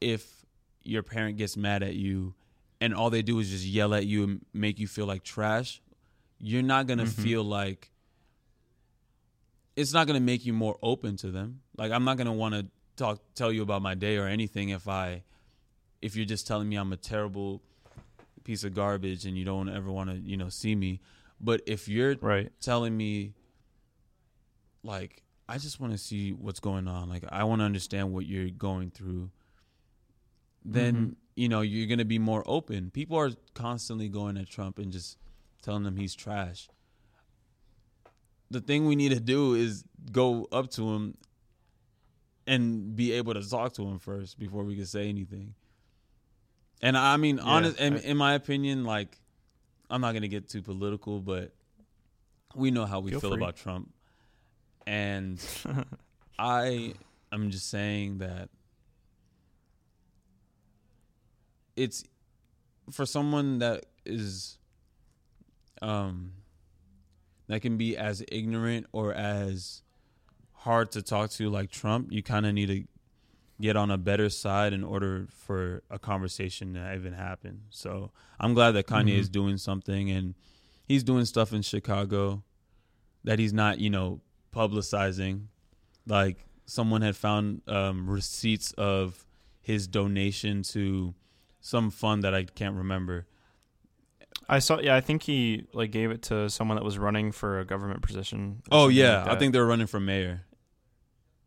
if your parent gets mad at you and all they do is just yell at you and make you feel like trash. You're not going to Mhm. feel like it's not going to make you more open to them. Like I'm not going to want to talk tell you about my day or anything if I if you're just telling me I'm a terrible piece of garbage and you don't ever want to, you know, see me. But if you're Right. telling me like I just want to see what's going on, like I want to understand what you're going through, then Mhm. you know, you're going to be more open. People are constantly going at Trump and just telling him he's trash. The thing we need to do is go up to him and be able to talk to him first before we can say anything. And I mean, Yeah, honest, in, I- in my opinion, like, I'm not gonna get too political, but we know how we Feel feel free. about Trump, and <laughs> I am just saying that it's for someone that is um that can be as ignorant or as hard to talk to like Trump, you kind of need to get on a better side in order for a conversation to even happen. So I'm glad that Kanye Mhm. is doing something and he's doing stuff in Chicago that he's not, you know, publicizing. Like someone had found um, receipts of his donation to some fund that I can't remember. I saw. Yeah, I think he like gave it to someone that was running for a government position. Oh yeah, like I think they were running for mayor.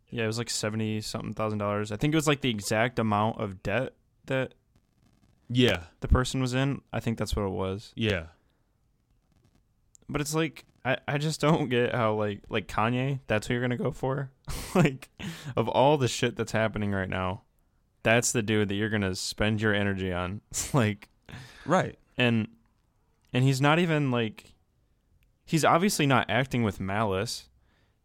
Yeah, it was like seventy something thousand dollars. I think it was like the exact amount of debt that Yeah, the person was in. I think that's what it was. yeah. But it's like I, I just don't get how like like Kanye, that's who you're gonna go for. <laughs> like of all the shit that's happening right now, that's the dude that you're gonna spend your energy on. <laughs> like Right. and and he's not even like he's obviously not acting with malice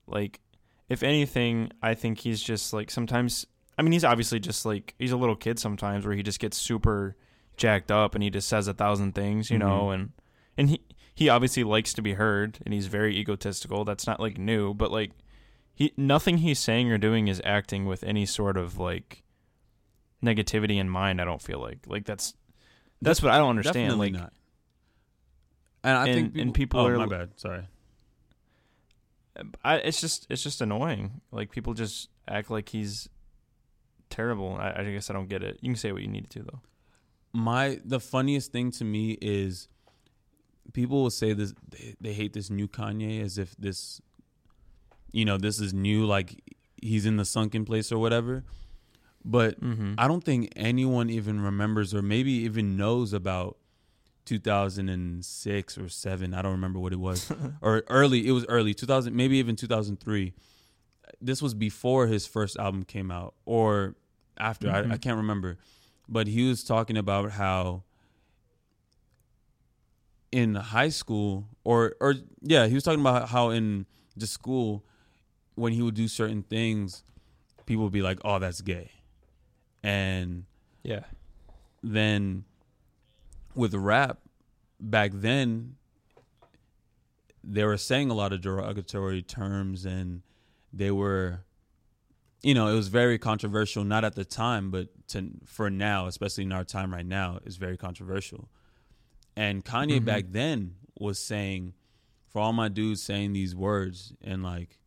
like if anything i think he's just like sometimes i mean he's obviously just like he's a little kid sometimes where he just gets super jacked up and he just says a thousand things you know Mhm. and and he he obviously likes to be heard and he's very egotistical that's not like new but like he nothing he's saying or doing is acting with any sort of like negativity in mind i don't feel like like that's that's what i don't understand Definitely like not. And I think and- and people oh, are- my bad. Sorry. I, it's just it's just annoying. Like people just act like he's terrible. I, I guess I don't get it. You can say what you need to though. my the funniest thing to me is people will say this they, they hate this new Kanye as if this you know this is new like he's in the sunken place or whatever but Mm-hmm. I don't think anyone even remembers or maybe even knows about 2006 or 7 I don't remember what it was <laughs> or early it was early 2000 maybe even 2003 this was before his first album came out or after I, I Mhm. can't remember but he was talking about how in high school or or yeah he was talking about how in the school when he would do certain things people would be like oh that's gay and yeah. then with rap back then they were saying a lot of derogatory terms and they were you know it was very controversial not at the time but to for now especially in our time right now is very controversial and Kanye Mhm. back then was saying for all my dudes saying these words and like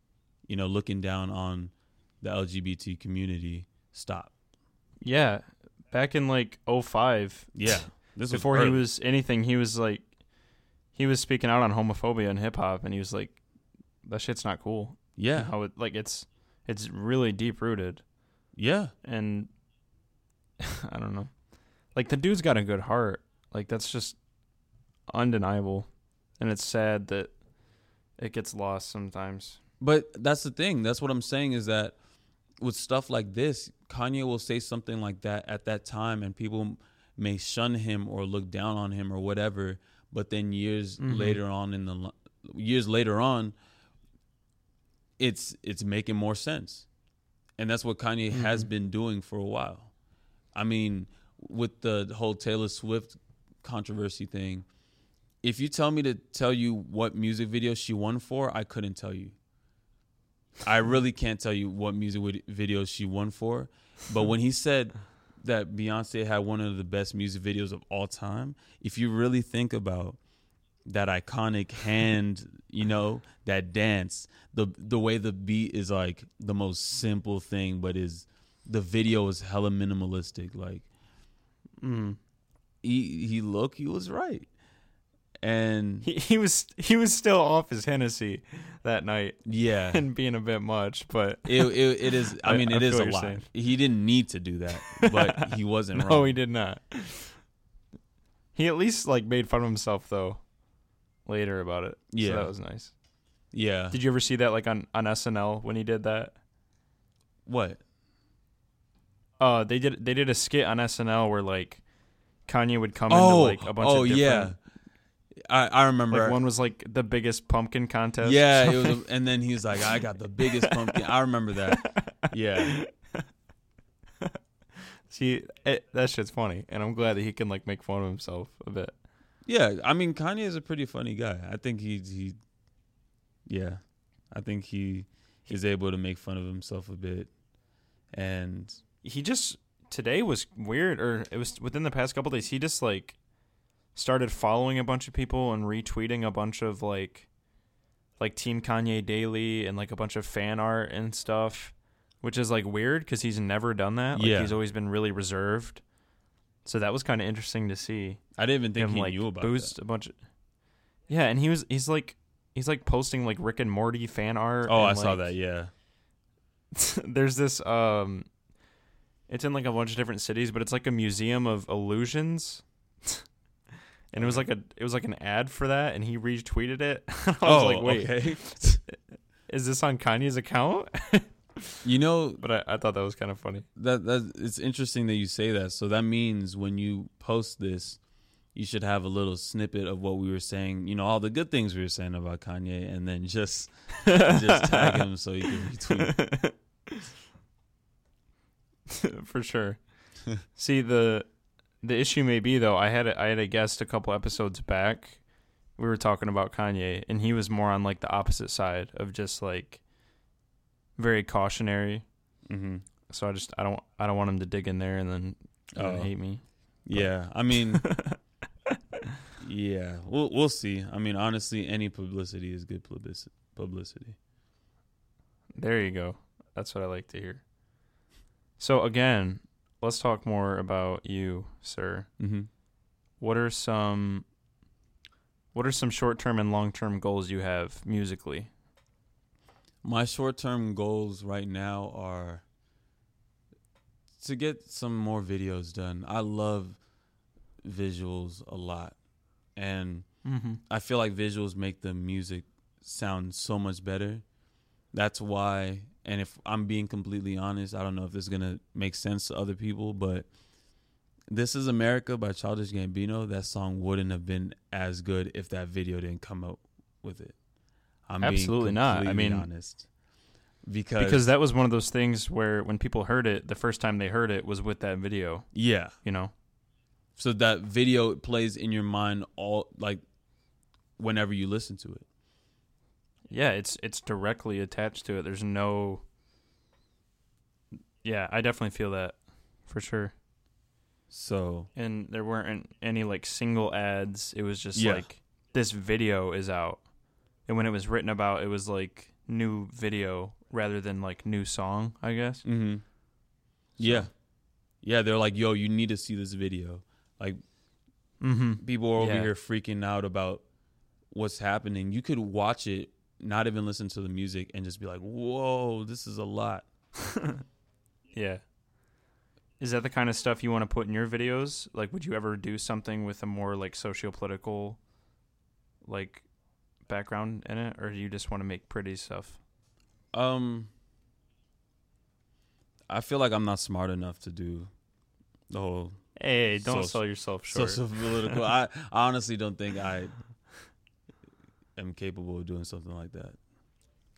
you know looking down on the LGBT community stop Yeah. Back in like 05, yeah this before he was anything, he was like he was speaking out on homophobia and hip hop and he was like that shit's not cool. yeah How it like it's it's really deep rooted yeah and <laughs> I don't know. Like the dude's got a good heart. Like that's just undeniable. And it's sad that it gets lost sometimes. But that's the thing. That's what I'm saying is that with stuff like this, Kanye will say something like that at that time, and people may shun him or look down on him or whatever. But then years Mhm. later on in the years later on, it's it's making more sense, and that's what Kanye has Mhm. been doing for a while. I mean, with the whole Taylor Swift controversy thing, if you tell me to tell you what music video she won for, I couldn't tell you. I really can't tell you what music video she won for. But when he said that Beyonce had one of the best music videos of all time, if you really think about that iconic hand, you know, that dance, the the way the beat is like the most simple thing, but is the video is hella minimalistic. Like Mm. he he look, he was right. And He, he was he was still off his Hennessy that night yeah, and being a bit much, but it, it it is. I <laughs> I- mean, I it is a lot. saying. He didn't need to do that, but he wasn't <laughs> no, wrong. he did not. He at least like made fun of himself though later about it. Yeah. so that was nice. yeah. Did you ever see that like on on SNL when he did that? what? Uh, they did they did a skit on SNL where like Kanye would come Oh, into like a bunch oh of yeah. I I remember. Like one was like the biggest pumpkin contest. yeah, <laughs> it was, a, and then he was like, "I got the biggest pumpkin." I remember that. Yeah, <laughs> See, it, that shit's funny, and I'm glad that he can like make fun of himself a bit. yeah. I mean, Kanye is a pretty funny guy. I think he he, yeah, I think he is able to make fun of himself a bit, and He just today was weird, or it was within the past couple days. He just like started following a bunch of people and retweeting a bunch of like like Team Kanye Daily and like a bunch of fan art and stuff, which is like weird because he's never done that. Like Yeah. he's always been really reserved. So that was kind of interesting to see. I didn't even think him he like knew about boost that. a bunch of yeah and he was he's like he's like posting like rick and morty fan art Oh, I and, saw that. Yeah, <laughs> there's this um it's in like a bunch of different cities but it's like a museum of illusions <laughs> and it was like a it was like an ad for that and he retweeted it <laughs> i was oh, like wait okay. is this on kanye's account <laughs> you know, but I, I thought that was kind of funny that that it's interesting that you say that. So that means when you post this, you should have a little snippet of what we were saying. You know, all the good things we were saying about Kanye, and then just <laughs> just tag him so he can retweet. for sure. See the the issue may be though. I had a, I had a guest a couple episodes back. We were talking about Kanye, and he was more on like the opposite side of just like very cautionary. Mm-hmm. So I just I don't I don't want him to dig in there and then, Oh. hate me. Yeah, I mean, <laughs> yeah, we'll we'll see. I mean, honestly, any publicity is good publicity. There you go. That's what I like to hear. So again, let's talk more about you, sir. Mm-hmm. What are some what are some short-term and long-term goals you have musically? My short term goals right now are to get some more videos done. I love visuals a lot. And Mm-hmm. I feel like visuals make the music sound so much better. That's why, and if I'm being completely honest, I don't know if this is going to make sense to other people, but This is America by Childish Gambino. That song wouldn't have been as good if that video didn't come out with it. I'm being Absolutely not. I mean- honest. Because, because that was one of those things where when people heard it, the first time they heard it was with that video. yeah, You know, so that video plays in your mind all like whenever you listen to it. Yeah, it's it's directly attached to it. There's no. Yeah, I definitely feel that, for sure. So And there weren't any like single ads. It was just Yeah. like this video is out, and when it was written about, it was like new video rather than like new song. I guess. hmm Yeah. Yeah, they're like, yo, you need to see this video. Like Mm-hmm. people are over Yeah. here freaking out about what's happening. You could watch it, not even listen to the music, and just be like, Whoa, this is a lot. <laughs> Yeah. Is that the kind of stuff you want to put in your videos? Like, would you ever do something with a more like socio-political, like, background in it, or do you just want to make pretty stuff? Um I feel like I'm not smart enough to do the whole Hey, don't So- sell yourself short. social political. I, <laughs> I honestly don't think I am capable of doing something like that.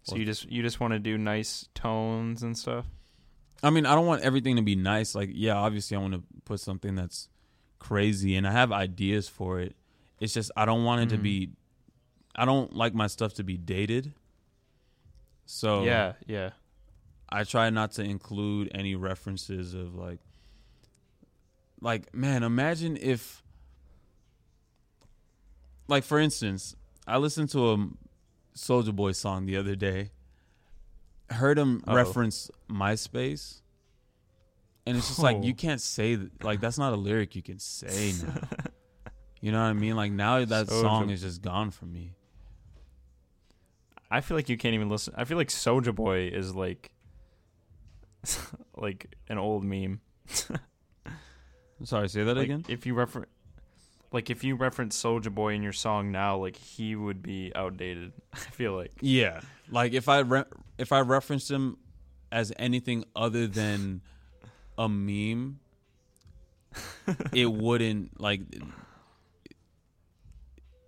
so you just you just want to do nice tones and stuff. I mean, I don't want everything to be nice. Like, yeah, obviously, I want to put something that's crazy, and I have ideas for it. It's just I don't want it to Mhm. be. I don't like my stuff to be dated. So Yeah, yeah. I try not to include any references of like like man, imagine if like for instance, I listened to a Soulja Boy song the other day. Heard him Uh-oh. reference MySpace. And it's just like Oh. you can't say th- like that's not a lyric you can say <laughs> now. you know what I mean? Like now that Soulja- song is just gone from me. I feel like you can't even listen. I feel like Soulja Boy is like <laughs> like an old meme. <laughs> Sorry, say that Like, again? If you refer like if you reference Soulja Boy in your song now, like he would be outdated. <laughs> I feel like. Yeah, like if I re- if I referenced him as anything other than a meme, it wouldn't like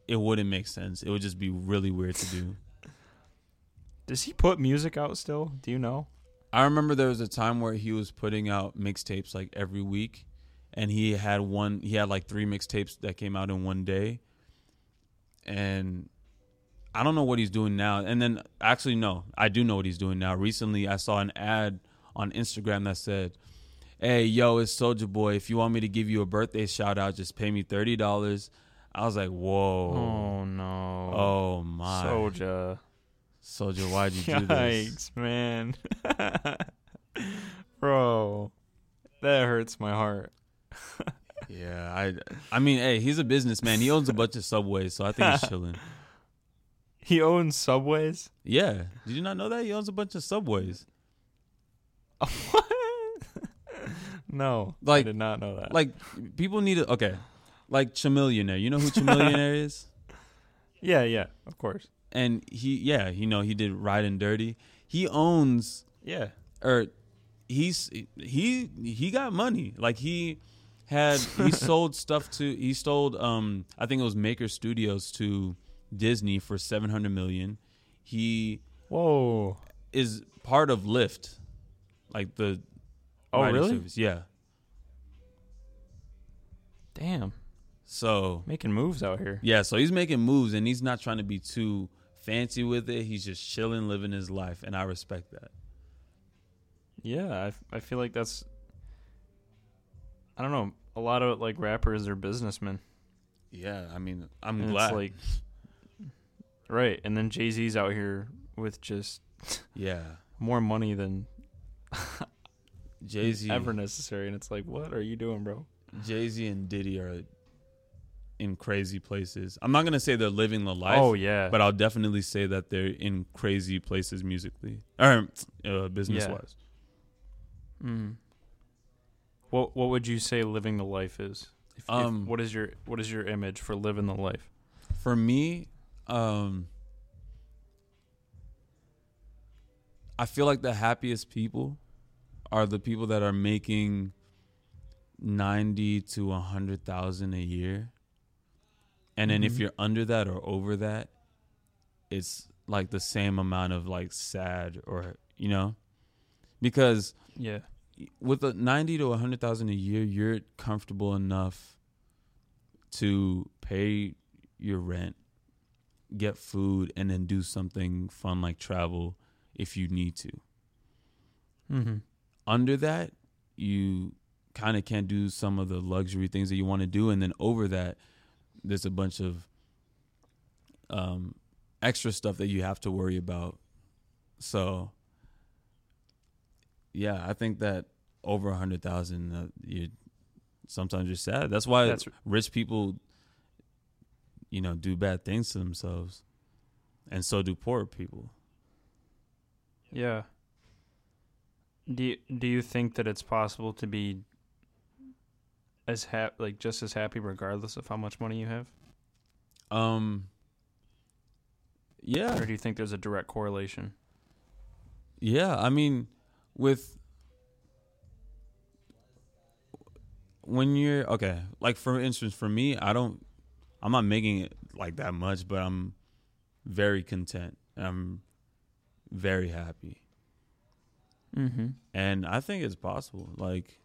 it wouldn't make sense. It would just be really weird to do. Does he put music out still? Do you know? I remember there was a time where he was putting out mixtapes like every week, and he had one. He had like three mixtapes that came out in one day, and I don't know what he's doing now. And then actually, no, I do know what he's doing now. Recently, I saw an ad on Instagram that said, "Hey, yo, it's Soulja Boy. If you want me to give you a birthday shout out, just pay me thirty dollars." I was like, "Whoa, Oh no. oh, my, Soulja Soulja, why'd you <laughs> do this?" Yikes, man. <laughs> Bro. That hurts my heart. Yeah, I I mean, hey, he's a businessman. He owns a bunch of subways, so I think he's chilling. <laughs> He owns subways? Yeah, did you not know that he owns a bunch of subways? <laughs> what? <laughs> no. Like- I did not know that. Like people need to okay, like Chamillionaire. You know who Chamillionaire is? yeah, yeah, of course. And he, yeah, you know he did Ridin' Dirty. He owns Yeah. or he's he he got money. Like he had <laughs> he sold stuff to he sold um I think it was Maker Studios to Disney for seven hundred million. He Whoa. is part of Lyft, like the Oh, really? service. Yeah. Damn. So Making moves out here. yeah, so he's making moves and he's not trying to be too fancy with it. He's just chilling, living his life, and I respect that. Yeah, I, I feel like that's. I don't know. A lot of like rappers are businessmen. Yeah, I mean, I'm and glad. It's like, right, and then Jay Z's out here with just <laughs> yeah, more money than Jay Z, <laughs> ever necessary, and it's like, what are you doing, bro? Jay Z and Diddy are in crazy places. I'm not gonna say they're living the life. oh yeah, But I'll definitely say that they're in crazy places musically or uh, business Yeah. wise. Mm. What What would you say living the life is? If, if- Um, what is your What is your image for living the life? For me, um, I feel like the happiest people are the people that are making ninety to a hundred thousand a year, and then if Mhm. you're under that or over that, it's like the same amount of like sad or you know, because Yeah, with a 90 to 100,000 a year, you're comfortable enough to pay your rent, get food and then do something fun like travel if you need to. mm-hmm. Under that, you kind of can't do some of the luxury things that you want to do and then over that there's a bunch of um extra stuff that you have to worry about. So yeah, I think that over a hundred thousand, uh, you sometimes you're sad. That's why That's- rich people, you know, do bad things to themselves, and so do poor people. yeah. Do you, Do you think that it's possible to be as hap like just as happy regardless of how much money you have, Um. Yeah, or do you think there's a direct correlation? Yeah, I mean, with when you're okay, like for instance, for me, I don't, I'm not making it like that much, but I'm very content. I'm very happy. Mm-hmm. And I think it's possible. Like,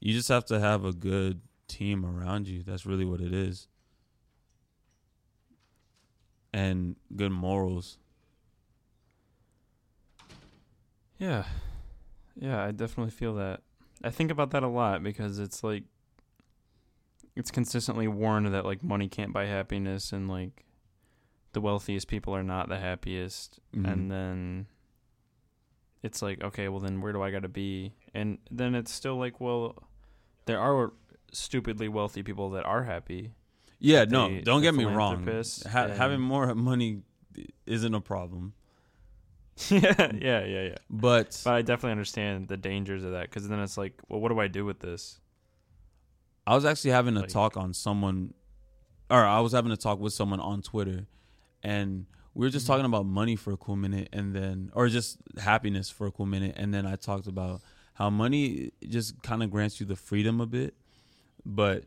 you just have to have a good team around you. That's really what it is. And good morals. Yeah. Yeah, I definitely feel that. I think about that a lot because it's like it's consistently warned that like money can't buy happiness and like the wealthiest people are not the happiest Mhm. and then it's like okay, well then where do I got to be? And then it's still like well there are stupidly wealthy people that are happy. Yeah, no, don't get me wrong. Ha- having more money isn't a problem, <laughs> yeah, yeah, yeah, yeah. but But I definitely understand the dangers of that because then it's like, well, what do I do with this? I was actually having a Like- talk on someone, or I was having a talk with someone on Twitter, and we were just Mhm. talking about money for a cool minute, and then, or just happiness for a cool minute, and then I talked about how money just kind of grants you the freedom a bit, but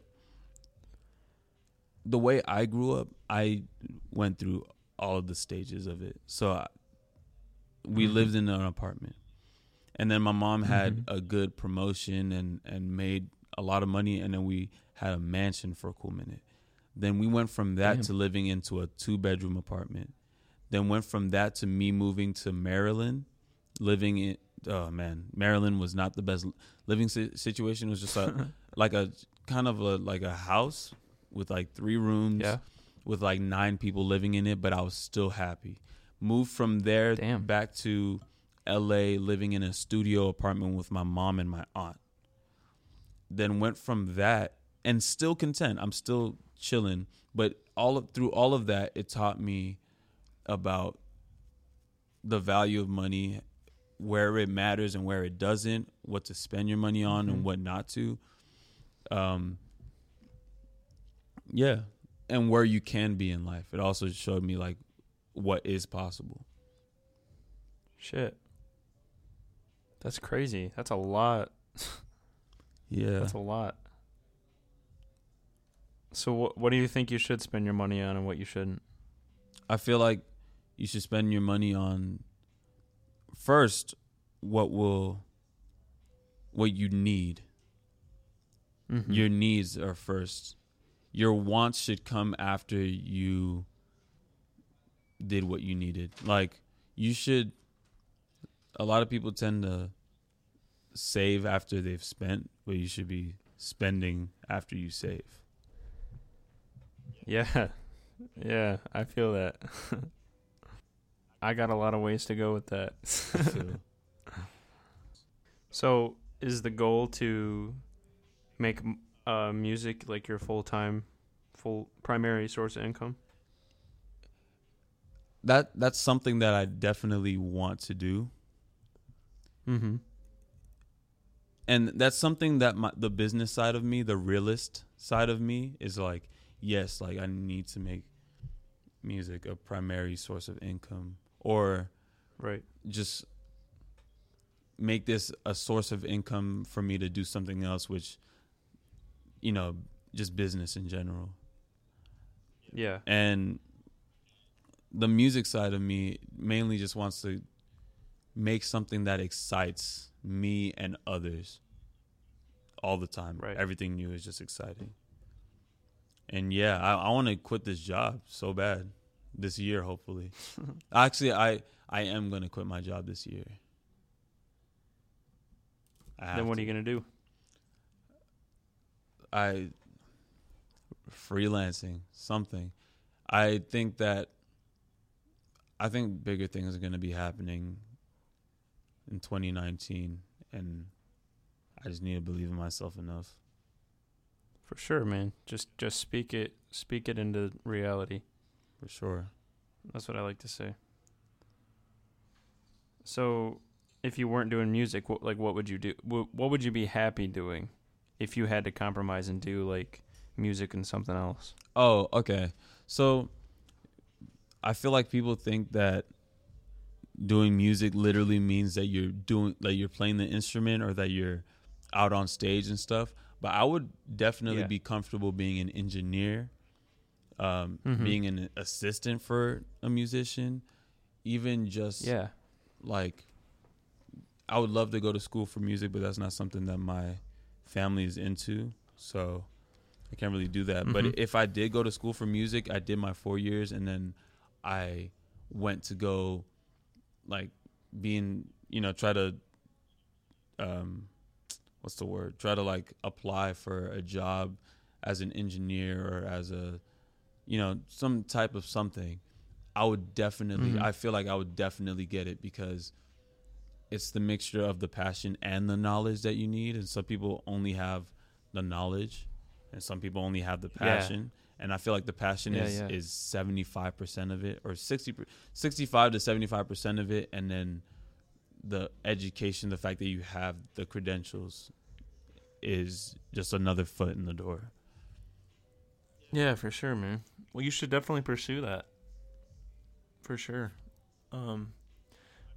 the way I grew up, I went through all of the stages of it. So I, we Mhm. lived in an apartment, and then my mom had Mhm. a good promotion and and made a lot of money, and then we had a mansion for a cool minute. Then we went from that Damn. to living into a two bedroom apartment. Then went from that to me moving to Maryland, living in. Oh man, Maryland was not the best living situation. It was just a <laughs> like a kind of a like a house with like three rooms yeah. with like nine people living in it, but I was still happy. Moved from there Damn. back to LA, living in a studio apartment with my mom and my aunt. Then went from that and still content. I'm still chilling, but all of, through all of that, it taught me about the value of money, where it matters and where it doesn't, what to spend your money on Mhm. and what not to. Um, yeah, and where you can be in life. It also showed me like what is possible. Shit. That's crazy. That's a lot. <laughs> Yeah. That's a lot. So what what do you think you should spend your money on and what you shouldn't? I feel like you should spend your money on first what will what you need. Mhm. Your needs are first. Your wants should come after you did what you needed. Like you should a lot of people tend to save after they've spent, but you should be spending after you save. Yeah. <laughs> Yeah, I feel that. <laughs> I got a lot of ways to go with that. <laughs> So, is the goal to make uh, music like your full time, full primary source of income? That that's something that I definitely want to do. Mm-hmm. and that's something that my the business side of me the realist side of me is like yes like i need to make music a primary source of income or Right. just make this a source of income for me to do something else which you know just business in general Yeah. and the music side of me mainly just wants to make something that excites me and others all the time. Right. Everything new is just exciting. And yeah, I, I want to quit this job so bad this year, hopefully. <laughs> Actually, I I am gonna quit my job this year. Then what to. are you gonna do? I freelancing something. I think that I think bigger things are going to be happening in 2019 and I just need to believe in myself enough. For sure, man. Just just speak it speak it into reality. For sure. That's what I like to say. So, if you weren't doing music, what like what would you do? Wh- What would you be happy doing if you had to compromise and do like music and something else? Oh, okay. So I feel like people think that doing music literally means that you're doing that you're playing the instrument or that you're out on stage and stuff. but I would definitely Yeah. be comfortable being an engineer, um, Mhm. being an assistant for a musician, even just Yeah. like I would love to go to school for music, but that's not something that my family is into. So I can't really do that. Mhm. But if I did go to school for music, I did my four years and then I went to go like being, you know, try to um what's the word? Try to like apply for a job as an engineer or as a you know, some type of something. I would definitely Mhm. I feel like I would definitely get it because it's the mixture of the passion and the knowledge that you need and some people only have the knowledge and some people only have the Yeah. Passion and I feel like the passion Yeah, is yeah. is 75% of it or 60 per- 65 to 75% of it and then the education the fact that you have the credentials is just another foot in the door. Yeah, for sure, man. Well, you should definitely pursue that. For sure. Um,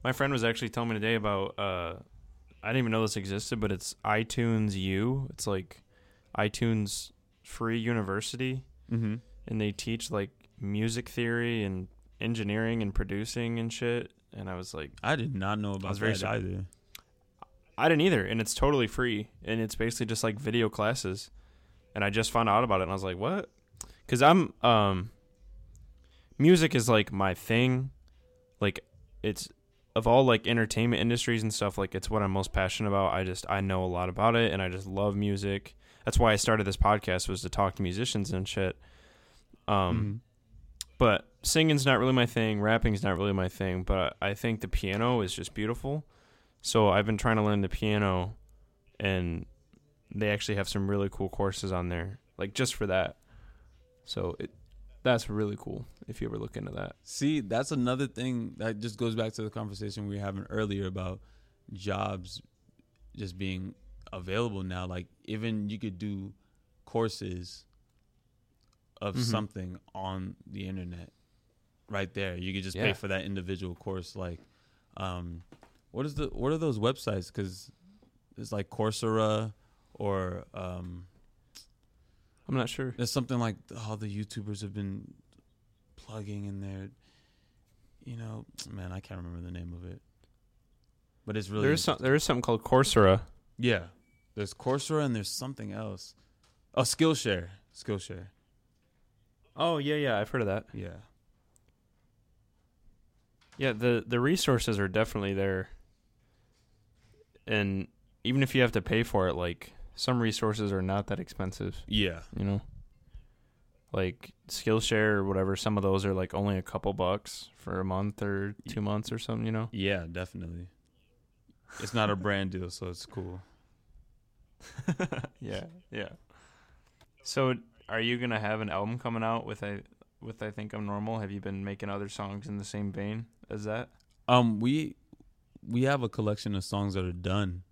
my friend was actually telling me today about. Uh, I didn't even know this existed, but it's iTunes U. It's like iTunes free university, Mhm. and they teach like music theory and engineering and producing and shit. And I was like, I did not know about I was very that sur- either. I didn't either, and it's totally free, and it's basically just like video classes. And I just found out about it, and I was like, "What?" Because I'm um, music is like my thing, like it's of all like entertainment industries and stuff. Like it's what I'm most passionate about. I just I know a lot about it, and I just love music. That's why I started this podcast was to talk to musicians and shit. Um, Mhm. but singing's not really my thing. Rapping's not really my thing. But I think the piano is just beautiful. So I've been trying to learn the piano, and they actually have some really cool courses on there, like just for that. So it that's really cool if you ever look into that. See, that's another thing that just goes back to the conversation we were having earlier about jobs just being available now. Like even you could do courses of Mhm. something on the internet right there. You could just Yeah. pay for that individual course. Like, um, what is the what are those websites? Because it's like Coursera or um, I'm not sure. there's something like all the YouTubers have been plugging in there. You know, man, I can't remember the name of it, but it's really There's some there is something called Coursera. Yeah. There's Coursera and there's something else. Oh, Skillshare, Skillshare. Oh yeah, yeah, I've heard of that. Yeah, Yeah, the the resources are definitely there. And even if you have to pay for it, like some resources are not that expensive, yeah, you know. Like Skillshare or whatever, some of those are like only a couple bucks for a month or two months or something, you know. yeah, definitely. It's not a brand deal, so it's cool. <laughs> yeah, yeah. So, are you gonna have an album coming out with I with I think I'm normal? Have you been making other songs in the same vein as that? Um, we we have a collection of songs that are done,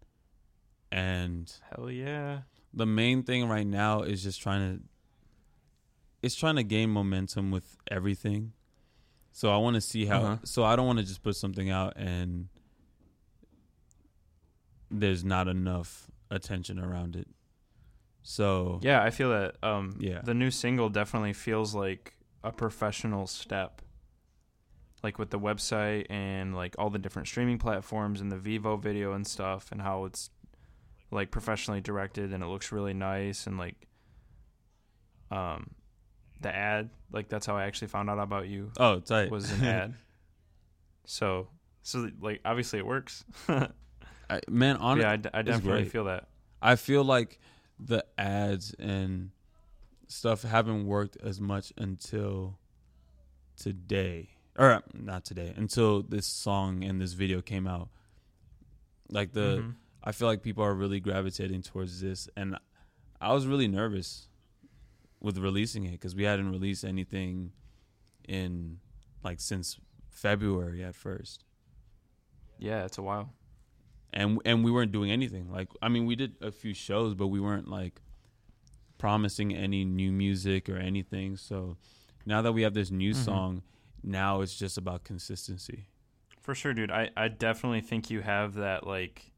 and Hell yeah! the main thing right now is just trying to it's trying to gain momentum with everything so i want to see how Uh-huh. so i don't want to just put something out and there's not enough attention around it so Yeah, I feel that. Um, Yeah. the new single definitely feels like a professional step. Like with the website and like all the different streaming platforms and the Vevo video and stuff, and how it's like professionally directed and it looks really nice and like um the ad like that's how I actually found out about you oh tight was an <laughs> ad. So so like obviously it works. <laughs> I, man on yeah, I, I definitely feel that. I feel like the ads and stuff haven't worked as much until today. Or not today, until this song and this video came out. Like the Mhm. I feel like people are really gravitating towards this and I was really nervous with releasing it cuz we hadn't released anything in like since February at first. Yeah, it's a while. And and we weren't doing anything. Like I mean, we did a few shows, but we weren't like promising any new music or anything. So now that we have this new Mhm. song, now it's just about consistency. For sure, dude. I, I definitely think you have that like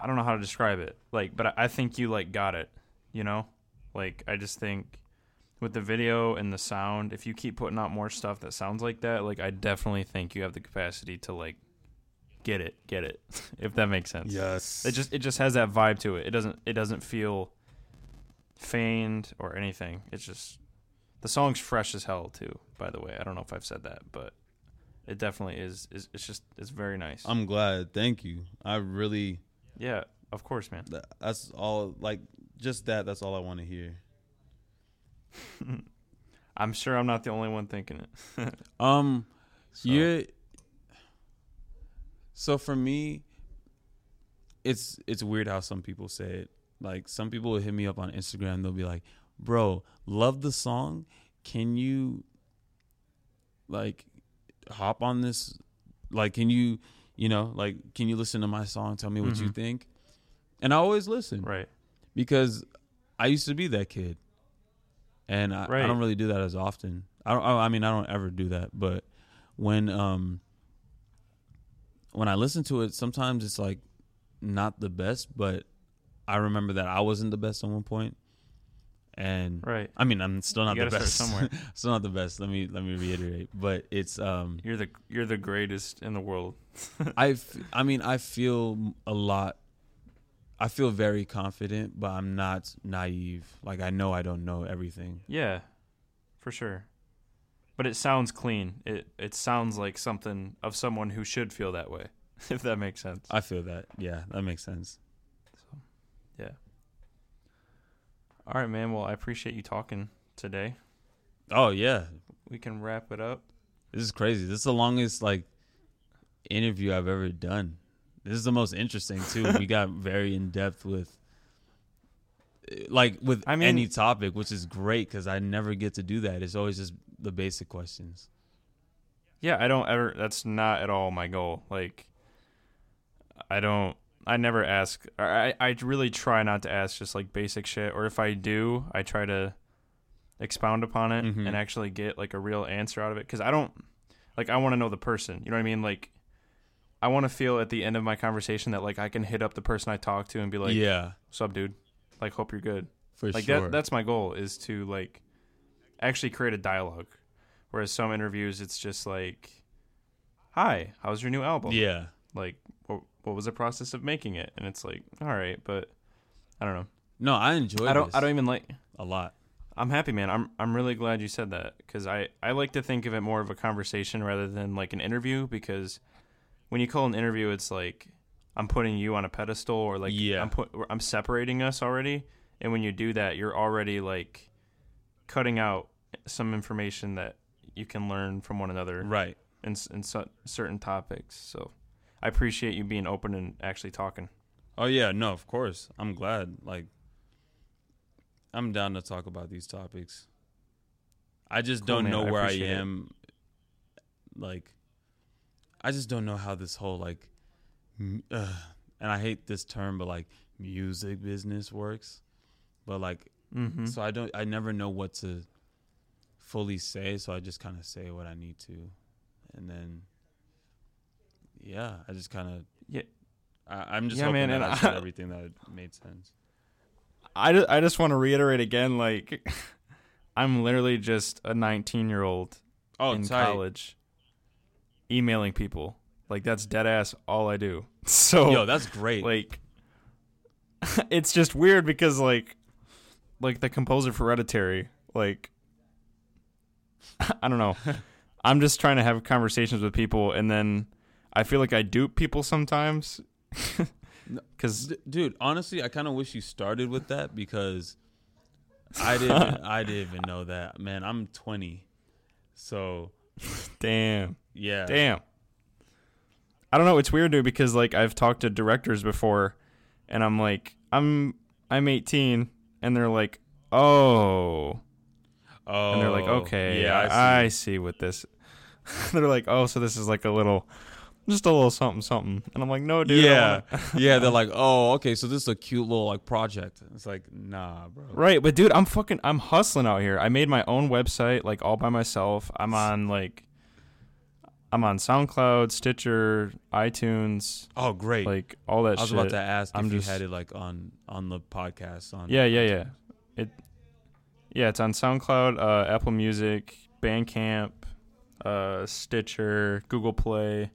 I don't know how to describe it. Like, but I, I think you like got it. You know, like I just think with the video and the sound, if you keep putting out more stuff that sounds like that, like I definitely think you have the capacity to like get it, get it, <laughs> if that makes sense. Yes. It just it just has that vibe to it. It doesn't it doesn't feel feigned or anything. It's just the song's fresh as hell too. By the way, I don't know if I've said that, but it definitely is. is it's just it's very nice. I'm glad. Thank you. I really. yeah, of course, man. That's all. Like just that. That's all I want to hear. <laughs> I'm sure I'm not the only one thinking it. <laughs> Um. So, Yeah. So for me, it's it's weird how some people say it. Like some people will hit me up on Instagram. They'll be like, "Bro, love the song. Can you like hop on this? Like, can you, you know, like, can you listen to my song? Tell me what you Mhm. think." And I always listen right. because I used to be that kid, and I, I don't really do that as often. I don't. I mean, I don't ever do that. But when um when I listen to it, sometimes it's like not the best. But I remember that I wasn't the best at one point, and Right. I mean, I'm still not the best. somewhere. <laughs> still not the best. Let me let me reiterate. But it's um You're the you're the greatest in the world. <laughs> I, f- I mean, I feel a lot. I feel very confident, but I'm not naive. Like I know I don't know everything. Yeah, for sure. But it sounds clean. It it sounds like something of someone who should feel that way, <laughs> if that makes sense. I feel that. Yeah, that makes sense. So, yeah. All right, man. Well, I appreciate you talking today. Oh yeah, We can wrap it up. this is crazy. This is the longest like interview I've ever done. This is the most interesting too. we got <laughs> very in depth with, like with I mean- any topic, which is great because I never get to do that. It's always just the basic questions. Yeah, I don't ever. That's not at all my goal. Like, I don't. I never ask. or I I really try not to ask just like basic shit. Or if I do, I try to expound upon it Mhm. and actually get like a real answer out of it. Because I don't like. I want to know the person. You know what I mean? Like, I want to feel at the end of my conversation that like I can hit up the person I talk to and be like, yeah, "What's up, dude? Like, hope you're good." for like sure. that that's my goal is to like actually create a dialogue whereas some interviews it's just like hi how's your new album yeah. like what, what was the process of making it and it's like all right but i don't know No, I enjoy. i don't this i don't even like a lot. i'm happy man i'm i'm really glad you said that cuz i i like to think of it more of a conversation rather than like an interview because when you call an interview it's like i'm putting you on a pedestal or like Yeah. i'm put i'm separating us already and when you do that you're already like cutting out some information that you can learn from one another Right. in in cer- certain topics so i appreciate you being open and actually talking Oh yeah, no, of course. I'm glad. Like I'm down to talk about these topics. I just Cool, don't man. know I where I it. am like I just don't know how this whole like uh, and I hate this term but like music business works. But like mm-hmm. so I don't I never know what to fully say, so I just kind of say what I need to. And then yeah, I just kind of Yeah. I, I'm just Yeah, hoping man, that and I said I- <laughs> everything that made sense. I just, I just want to reiterate again like <laughs> i'm literally just a 19 year old Oh, in tight. college emailing people. Like that's dead ass all I do. <laughs> So Yo, that's great. like it's just weird because like like the composer for Hereditary, like <laughs> I don't know. <laughs> I'm just trying to have conversations with people and then I feel like I dupe people sometimes. <laughs> Cuz D- dude, honestly, I kind of wish you started with that because I didn't. I didn't even know that. Man, I'm 20, so damn. yeah. Damn. I don't know. It's weird, dude, because like I've talked to directors before, and I'm like, I'm I'm 18, and they're like, oh, Oh, and they're like, oh, okay, Yeah, I, I I see what this. <laughs> they're like, oh, so this is like a little, just a little something, something, and I'm like, no, dude. Yeah, <laughs> <laughs> yeah. They're like, oh, okay, so this is a cute little like project. It's like, nah, bro. Right, but dude, I'm fucking, I'm hustling out here. I made my own website, like all by myself. I'm on like, I'm on SoundCloud, Stitcher, iTunes, Oh, great. like all that I was shit. about to ask I'm if just- you had it like on on the podcast. On Yeah, yeah, yeah. It Yeah, it's on SoundCloud, uh, Apple Music, Bandcamp, uh, Stitcher, Google Play.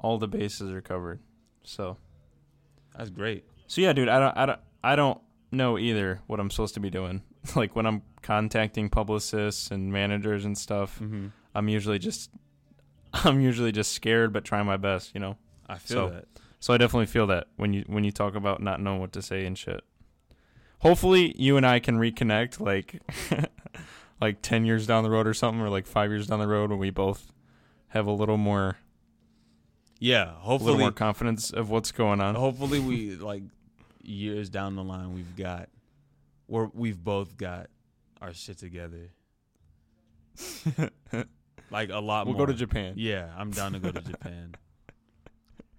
All the bases are covered. So That's great. So yeah, dude, I don't I don't I don't know either what I'm supposed to be doing. <laughs> like when I'm contacting publicists and managers and stuff, Mm-hmm. I'm usually just <laughs> I'm usually just scared but trying my best, you know. I feel So- that. So I definitely feel that when you when you talk about not knowing what to say and shit. Hopefully you and I can reconnect like <laughs> like 10 years down the road or something or like 5 years down the road when we both have a little more Yeah, a little hopefully, more confidence of what's going on. hopefully we <laughs> like years down the line we've got, or we've both got our shit together. Like a lot more we'll more. go to Japan. Yeah, I'm down to go to Japan.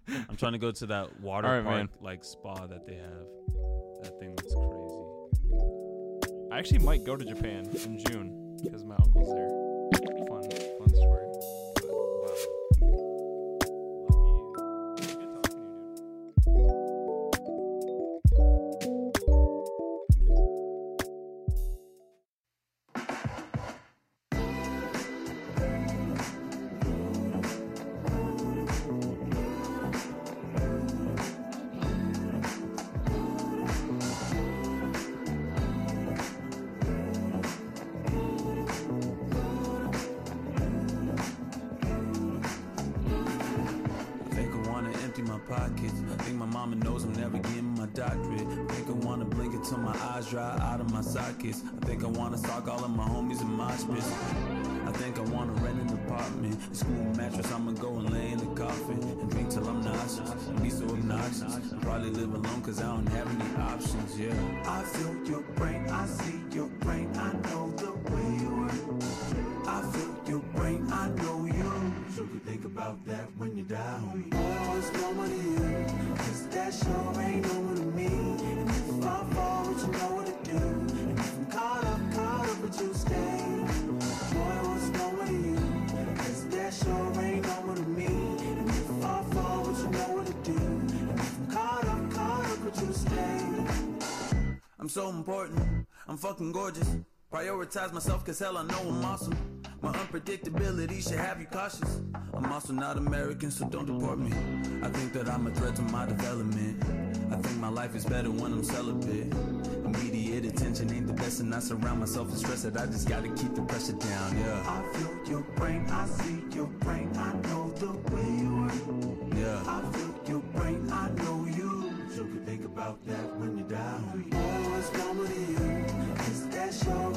<laughs> I'm trying to go to that water right, park man. like spa that they have. That thing looks crazy. I actually might go to Japan in June because my uncle's there. I'm fucking gorgeous. Prioritize myself cause hell I know I'm awesome. My unpredictability should have you cautious. I'm also not American, so don't deport me. I think that I'm a threat to my development. I think my life is better when I'm celibate. Immediate attention ain't the best, and I surround myself with stress that I just gotta keep the pressure down, yeah. I feel your brain, I see your brain, I know the way you work. Yeah. I feel your brain, I know you. So you can think about that when you're down. Boy, what's normal